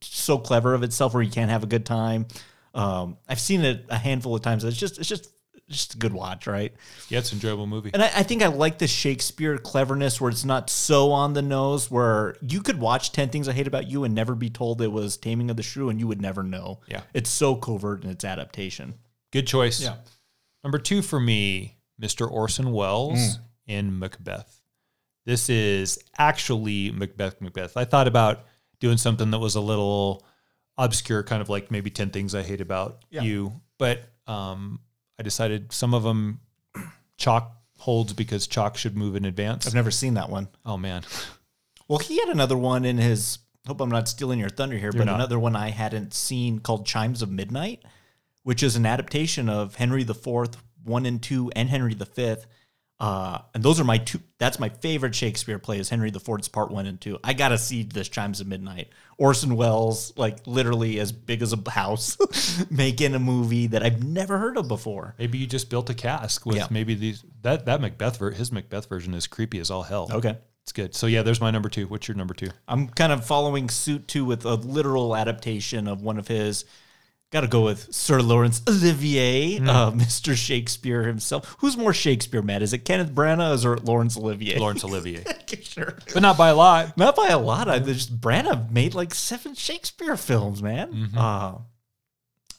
so clever of itself where you can't have a good time. Um, I've seen it a handful of times. It's just it's just just a good watch, right? Yeah, it's an enjoyable movie. And I, I think I like the Shakespeare cleverness where it's not so on the nose. Where you could watch Ten Things I Hate About You and never be told it was Taming of the Shrew, and you would never know. Yeah. it's so covert in its adaptation. Good choice. Yeah. Number two for me, Mr. Orson Welles in Macbeth. This is actually Macbeth. Macbeth. I thought about doing something that was a little obscure, kind of like maybe 10 Things I Hate About Yeah. You. But um, I decided some of them chalk holds because chalk should move in advance. I've never seen that one. Oh, man. Well, he had another one in his. Hope I'm not stealing your thunder here, but not. another one I hadn't seen called Chimes of Midnight, which is an adaptation of Henry IV, one and two, and Henry V. Uh, and those are my two. That's my favorite Shakespeare play is Henry IV's Part One and Two. I gotta see this Chimes of Midnight. Orson Welles, like literally as big as a house, making a movie that I've never heard of before. Maybe you just built a cask with Yeah. maybe these that that Macbeth ver- his Macbeth version is creepy as all hell. Okay. It's good. So yeah, there's my number two. What's your number two? I'm kind of following suit too with a literal adaptation of one of his. Got to go with Sir Laurence Olivier, uh, Mr. Shakespeare himself. Who's more Shakespeare, Matt? Is it Kenneth Branagh or Laurence Olivier? Laurence Olivier. sure. But not by a lot. Not by a lot. I just Branagh made like seven Shakespeare films, man. Uh,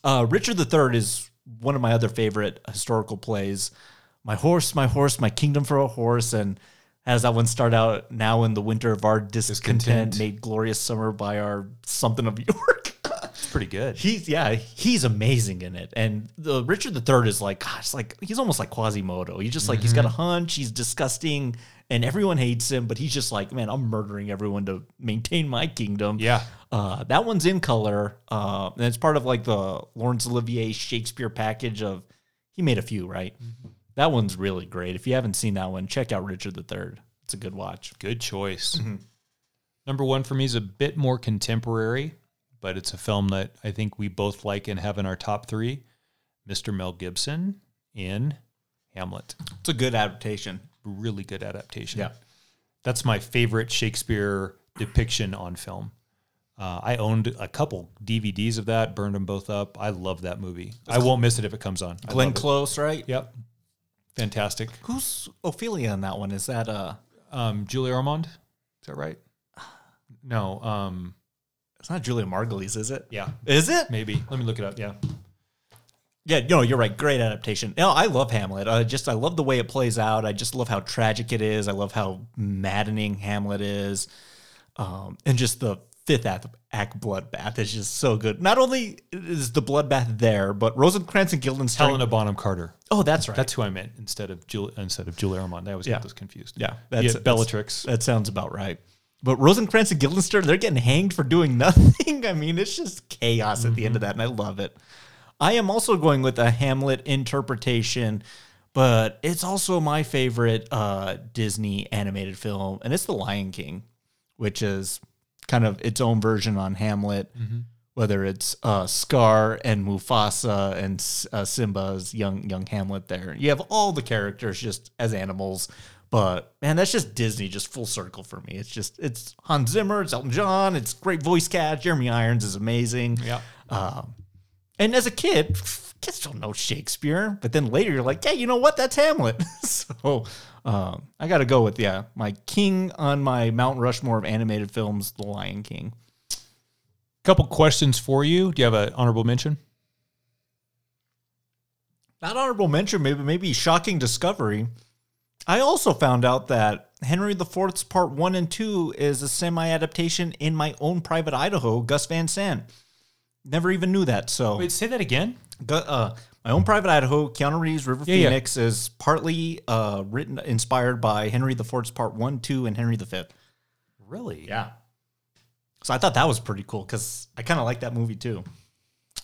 uh, Richard III is one of my other favorite historical plays. My horse, my horse, my kingdom for a horse, and as that one start out now in the winter of our discontent, Discontent. made glorious summer by our something of York. It's pretty good. he's yeah, he's amazing in it. And the Richard III is like, gosh, like he's almost like Quasimodo. He's just like he's got a hunch. He's disgusting, and everyone hates him. But he's just like, man, I'm murdering everyone to maintain my kingdom. Yeah. Uh, that one's in color, uh, and it's part of like the Laurence Olivier Shakespeare package of. He made a few, right? That one's really great. If you haven't seen that one, check out Richard III. It's a good watch. Good choice. Number one for me is a bit more contemporary, but it's a film that I think we both like and have in our top three. Mr. Mel Gibson in Hamlet. It's a good adaptation. Really good adaptation. Yeah. That's my favorite Shakespeare depiction on film. Uh, I owned a couple DVDs of that, burned them both up. I love that movie. I won't miss it if it comes on. Glenn it. Close, right? Yep. Fantastic. Who's Ophelia in that one? Is that uh? Um, Julia Ormond. Is that right? No. Um, It's not Julia Margulies, is it? yeah. Is it? Maybe. Let me look it up. Yeah. Yeah, no, you're right. Great adaptation. No, I love Hamlet. I just I love the way it plays out. I just love how tragic it is. I love how maddening Hamlet is, um, and just the fifth act, act bloodbath is just so good. Not only is the bloodbath there, but Rosencrantz and Guildenstern. Helena Bonham Carter. oh, that's right. That's who I meant instead of Julie instead of Julie Ormond. I always Yeah. get those confused. yeah, That's that's Bellatrix. That sounds about right. But Rosencrantz and Guildenstern, they're getting hanged for doing nothing. I mean, it's just chaos at the end of that, and I love it. I am also going with a Hamlet interpretation, but it's also my favorite uh, Disney animated film, and it's The Lion King, which is kind of its own version on Hamlet. Whether it's uh, Scar and Mufasa and uh, Simba's young young Hamlet, there you have all the characters just as animals. But man, that's just Disney, just full circle for me. It's just it's Hans Zimmer, it's Elton John, it's great voice cast. Jeremy Irons is amazing. Yeah. Um, and as a kid, kids don't know Shakespeare, but then later you're like, yeah, you know what? That's Hamlet. so um, I got to go with yeah, my king on my Mount Rushmore of animated films, The Lion King. Couple questions for you. Do you have an honorable mention? Not honorable mention, maybe maybe shocking discovery. I also found out that Henry IV's Part One and Two is a semi-adaptation in my own private Idaho, Gus Van Sant. Never even knew that. So Wait, say that again. Uh, my own private Idaho, Keanu Reeves, River Yeah, yeah. Phoenix is partly uh, written, inspired by Henry IV's Part One, Two, and Henry V. Really? Yeah. So I thought that was pretty cool because I kind of like that movie too.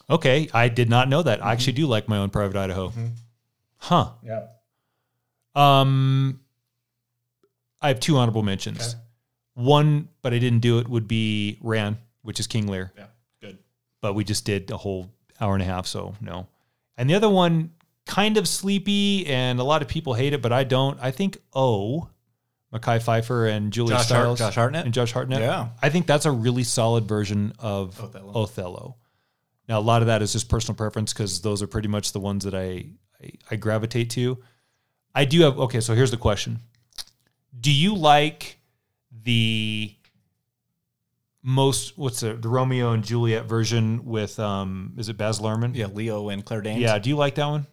Okay, I did not know that. I Mm-hmm. actually do like my own private Idaho. Huh. Yeah. Um, I have two honorable mentions. Okay. One, but I didn't do it, would be Ran, which is King Lear. Yeah. Good. But we just did a whole hour and a half, so no. And the other one, kind of sleepy, and a lot of people hate it, but I don't. I think O, Mekhi Phifer and Julia Josh Hart- Josh Hartnett? and Josh Hartnett. Yeah. I think that's a really solid version of Othello. Othello. Now, a lot of that is just personal preference because those are pretty much the ones that I, I I gravitate to. I do have okay. So here's the question: Do you like the most? What's the the Romeo and Juliet version with um? Is it Baz Luhrmann? Yeah, Leo and Claire Danes. Yeah. Do you like that one?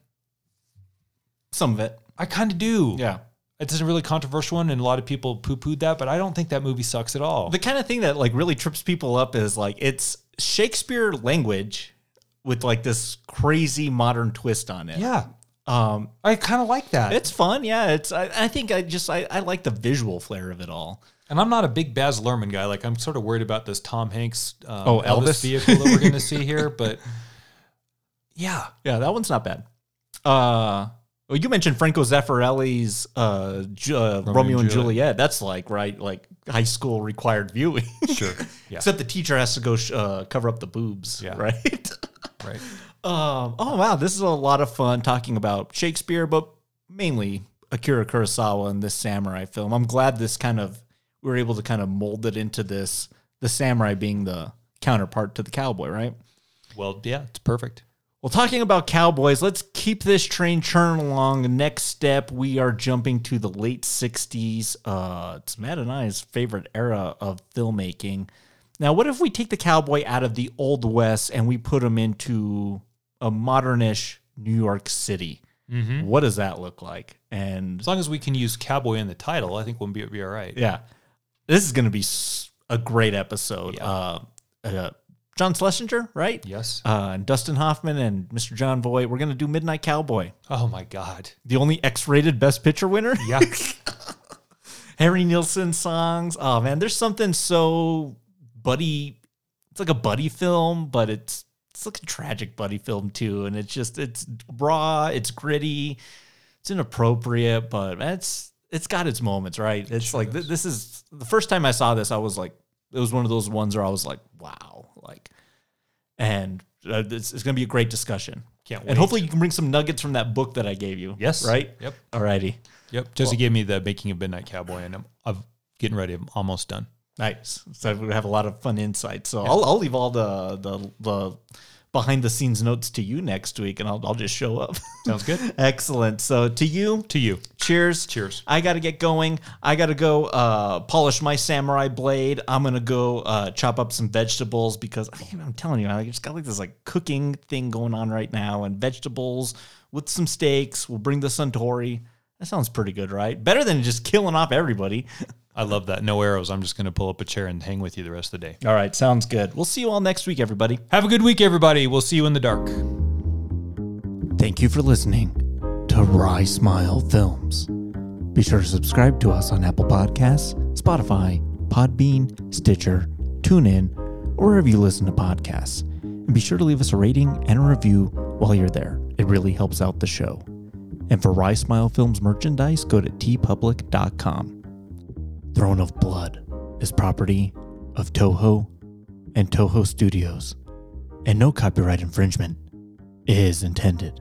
Some of it. I kind of do. Yeah. It's a really controversial one, and a lot of people poo pooed that, but I don't think that movie sucks at all. The kind of thing that like really trips people up is like it's Shakespeare language with like this crazy modern twist on it. yeah, Um, I kind of like that. it's fun. Yeah. It's, I, I think I just, I, I like the visual flair of it all. And I'm not a big Baz Luhrmann guy. Like I'm sort of worried about this Tom Hanks um, Oh, Elvis? vehicle that we're going to see here. But yeah, Yeah, that one's not bad. Uh, well, you mentioned Franco Zeffirelli's uh, Ju- uh, Romeo, and Juliet. Juliet. That's like right, like high school required viewing. sure, yeah, Except the teacher has to go sh- uh, cover up the boobs. Yeah. Right. right. Um, oh wow, this is a lot of fun talking about Shakespeare, but mainly Akira Kurosawa and this samurai film. I'm glad this kind of we were able to kind of mold it into this. The samurai being the counterpart to the cowboy, right? Well, yeah, it's perfect. Well, talking about cowboys, let's keep this train churning along. The next step, we are jumping to the late 60s. Uh, it's Matt and I's favorite era of filmmaking. Now, what if we take the cowboy out of the Old West and we put him into a modernish New York City? What does that look like? And As long as we can use cowboy in the title, I think we'll be, be all right. yeah, this is going to be a great episode. Uh, uh, John Schlesinger, right? Yes. uh, and Dustin Hoffman and Mr. Jon Voight. We're gonna do Midnight Cowboy, Oh my God. the only X-rated Best Picture winner. Yeah. Harry Nilsson songs. Oh man, there's something so buddy. It's like a buddy film, but it's it's like a tragic buddy film too, and it's just it's raw, it's gritty, it's inappropriate, but it's it's got its moments, right? It's like th- this is the first time I saw this, I was like, it was one of those ones where I was like, wow, like, and uh, it's, it's gonna be a great discussion. Can't wait. And hopefully you can bring some nuggets from that book that I gave you. Yes. Right. Yep. Alrighty. Yep. Jesse gave me the making of Midnight Cowboy, and I'm, I'm getting ready. I'm almost done. Nice. So we have a lot of fun insights. So I'll, I'll leave all the the the behind the scenes notes to you next week, and I'll I'll just show up. Sounds good. Excellent. So to you, to you. cheers. Cheers. I got to get going. I got to go uh, polish my samurai blade. I'm gonna go uh, chop up some vegetables because I mean, I'm telling you, I just got like this like cooking thing going on right now, and vegetables with some steaks. We'll bring the Suntory. That sounds pretty good, right? Better than just killing off everybody. I love that. No arrows. I'm just going to pull up a chair and hang with you the rest of the day. All right, sounds good. We'll see you all next week, everybody. Have a good week, everybody. We'll see you in the dark. Thank you for listening to Rye Smile Films. Be sure to subscribe to us on Apple Podcasts, Spotify, Podbean, Stitcher, TuneIn, or wherever you listen to podcasts. And be sure to leave us a rating and a review while you're there. It really helps out the show. And for Rye Smile Films merchandise, go to tpublic.com. Throne of Blood is property of Toho and Toho Studios, and no copyright infringement is intended.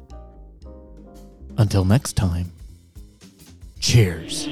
Until next time, cheers.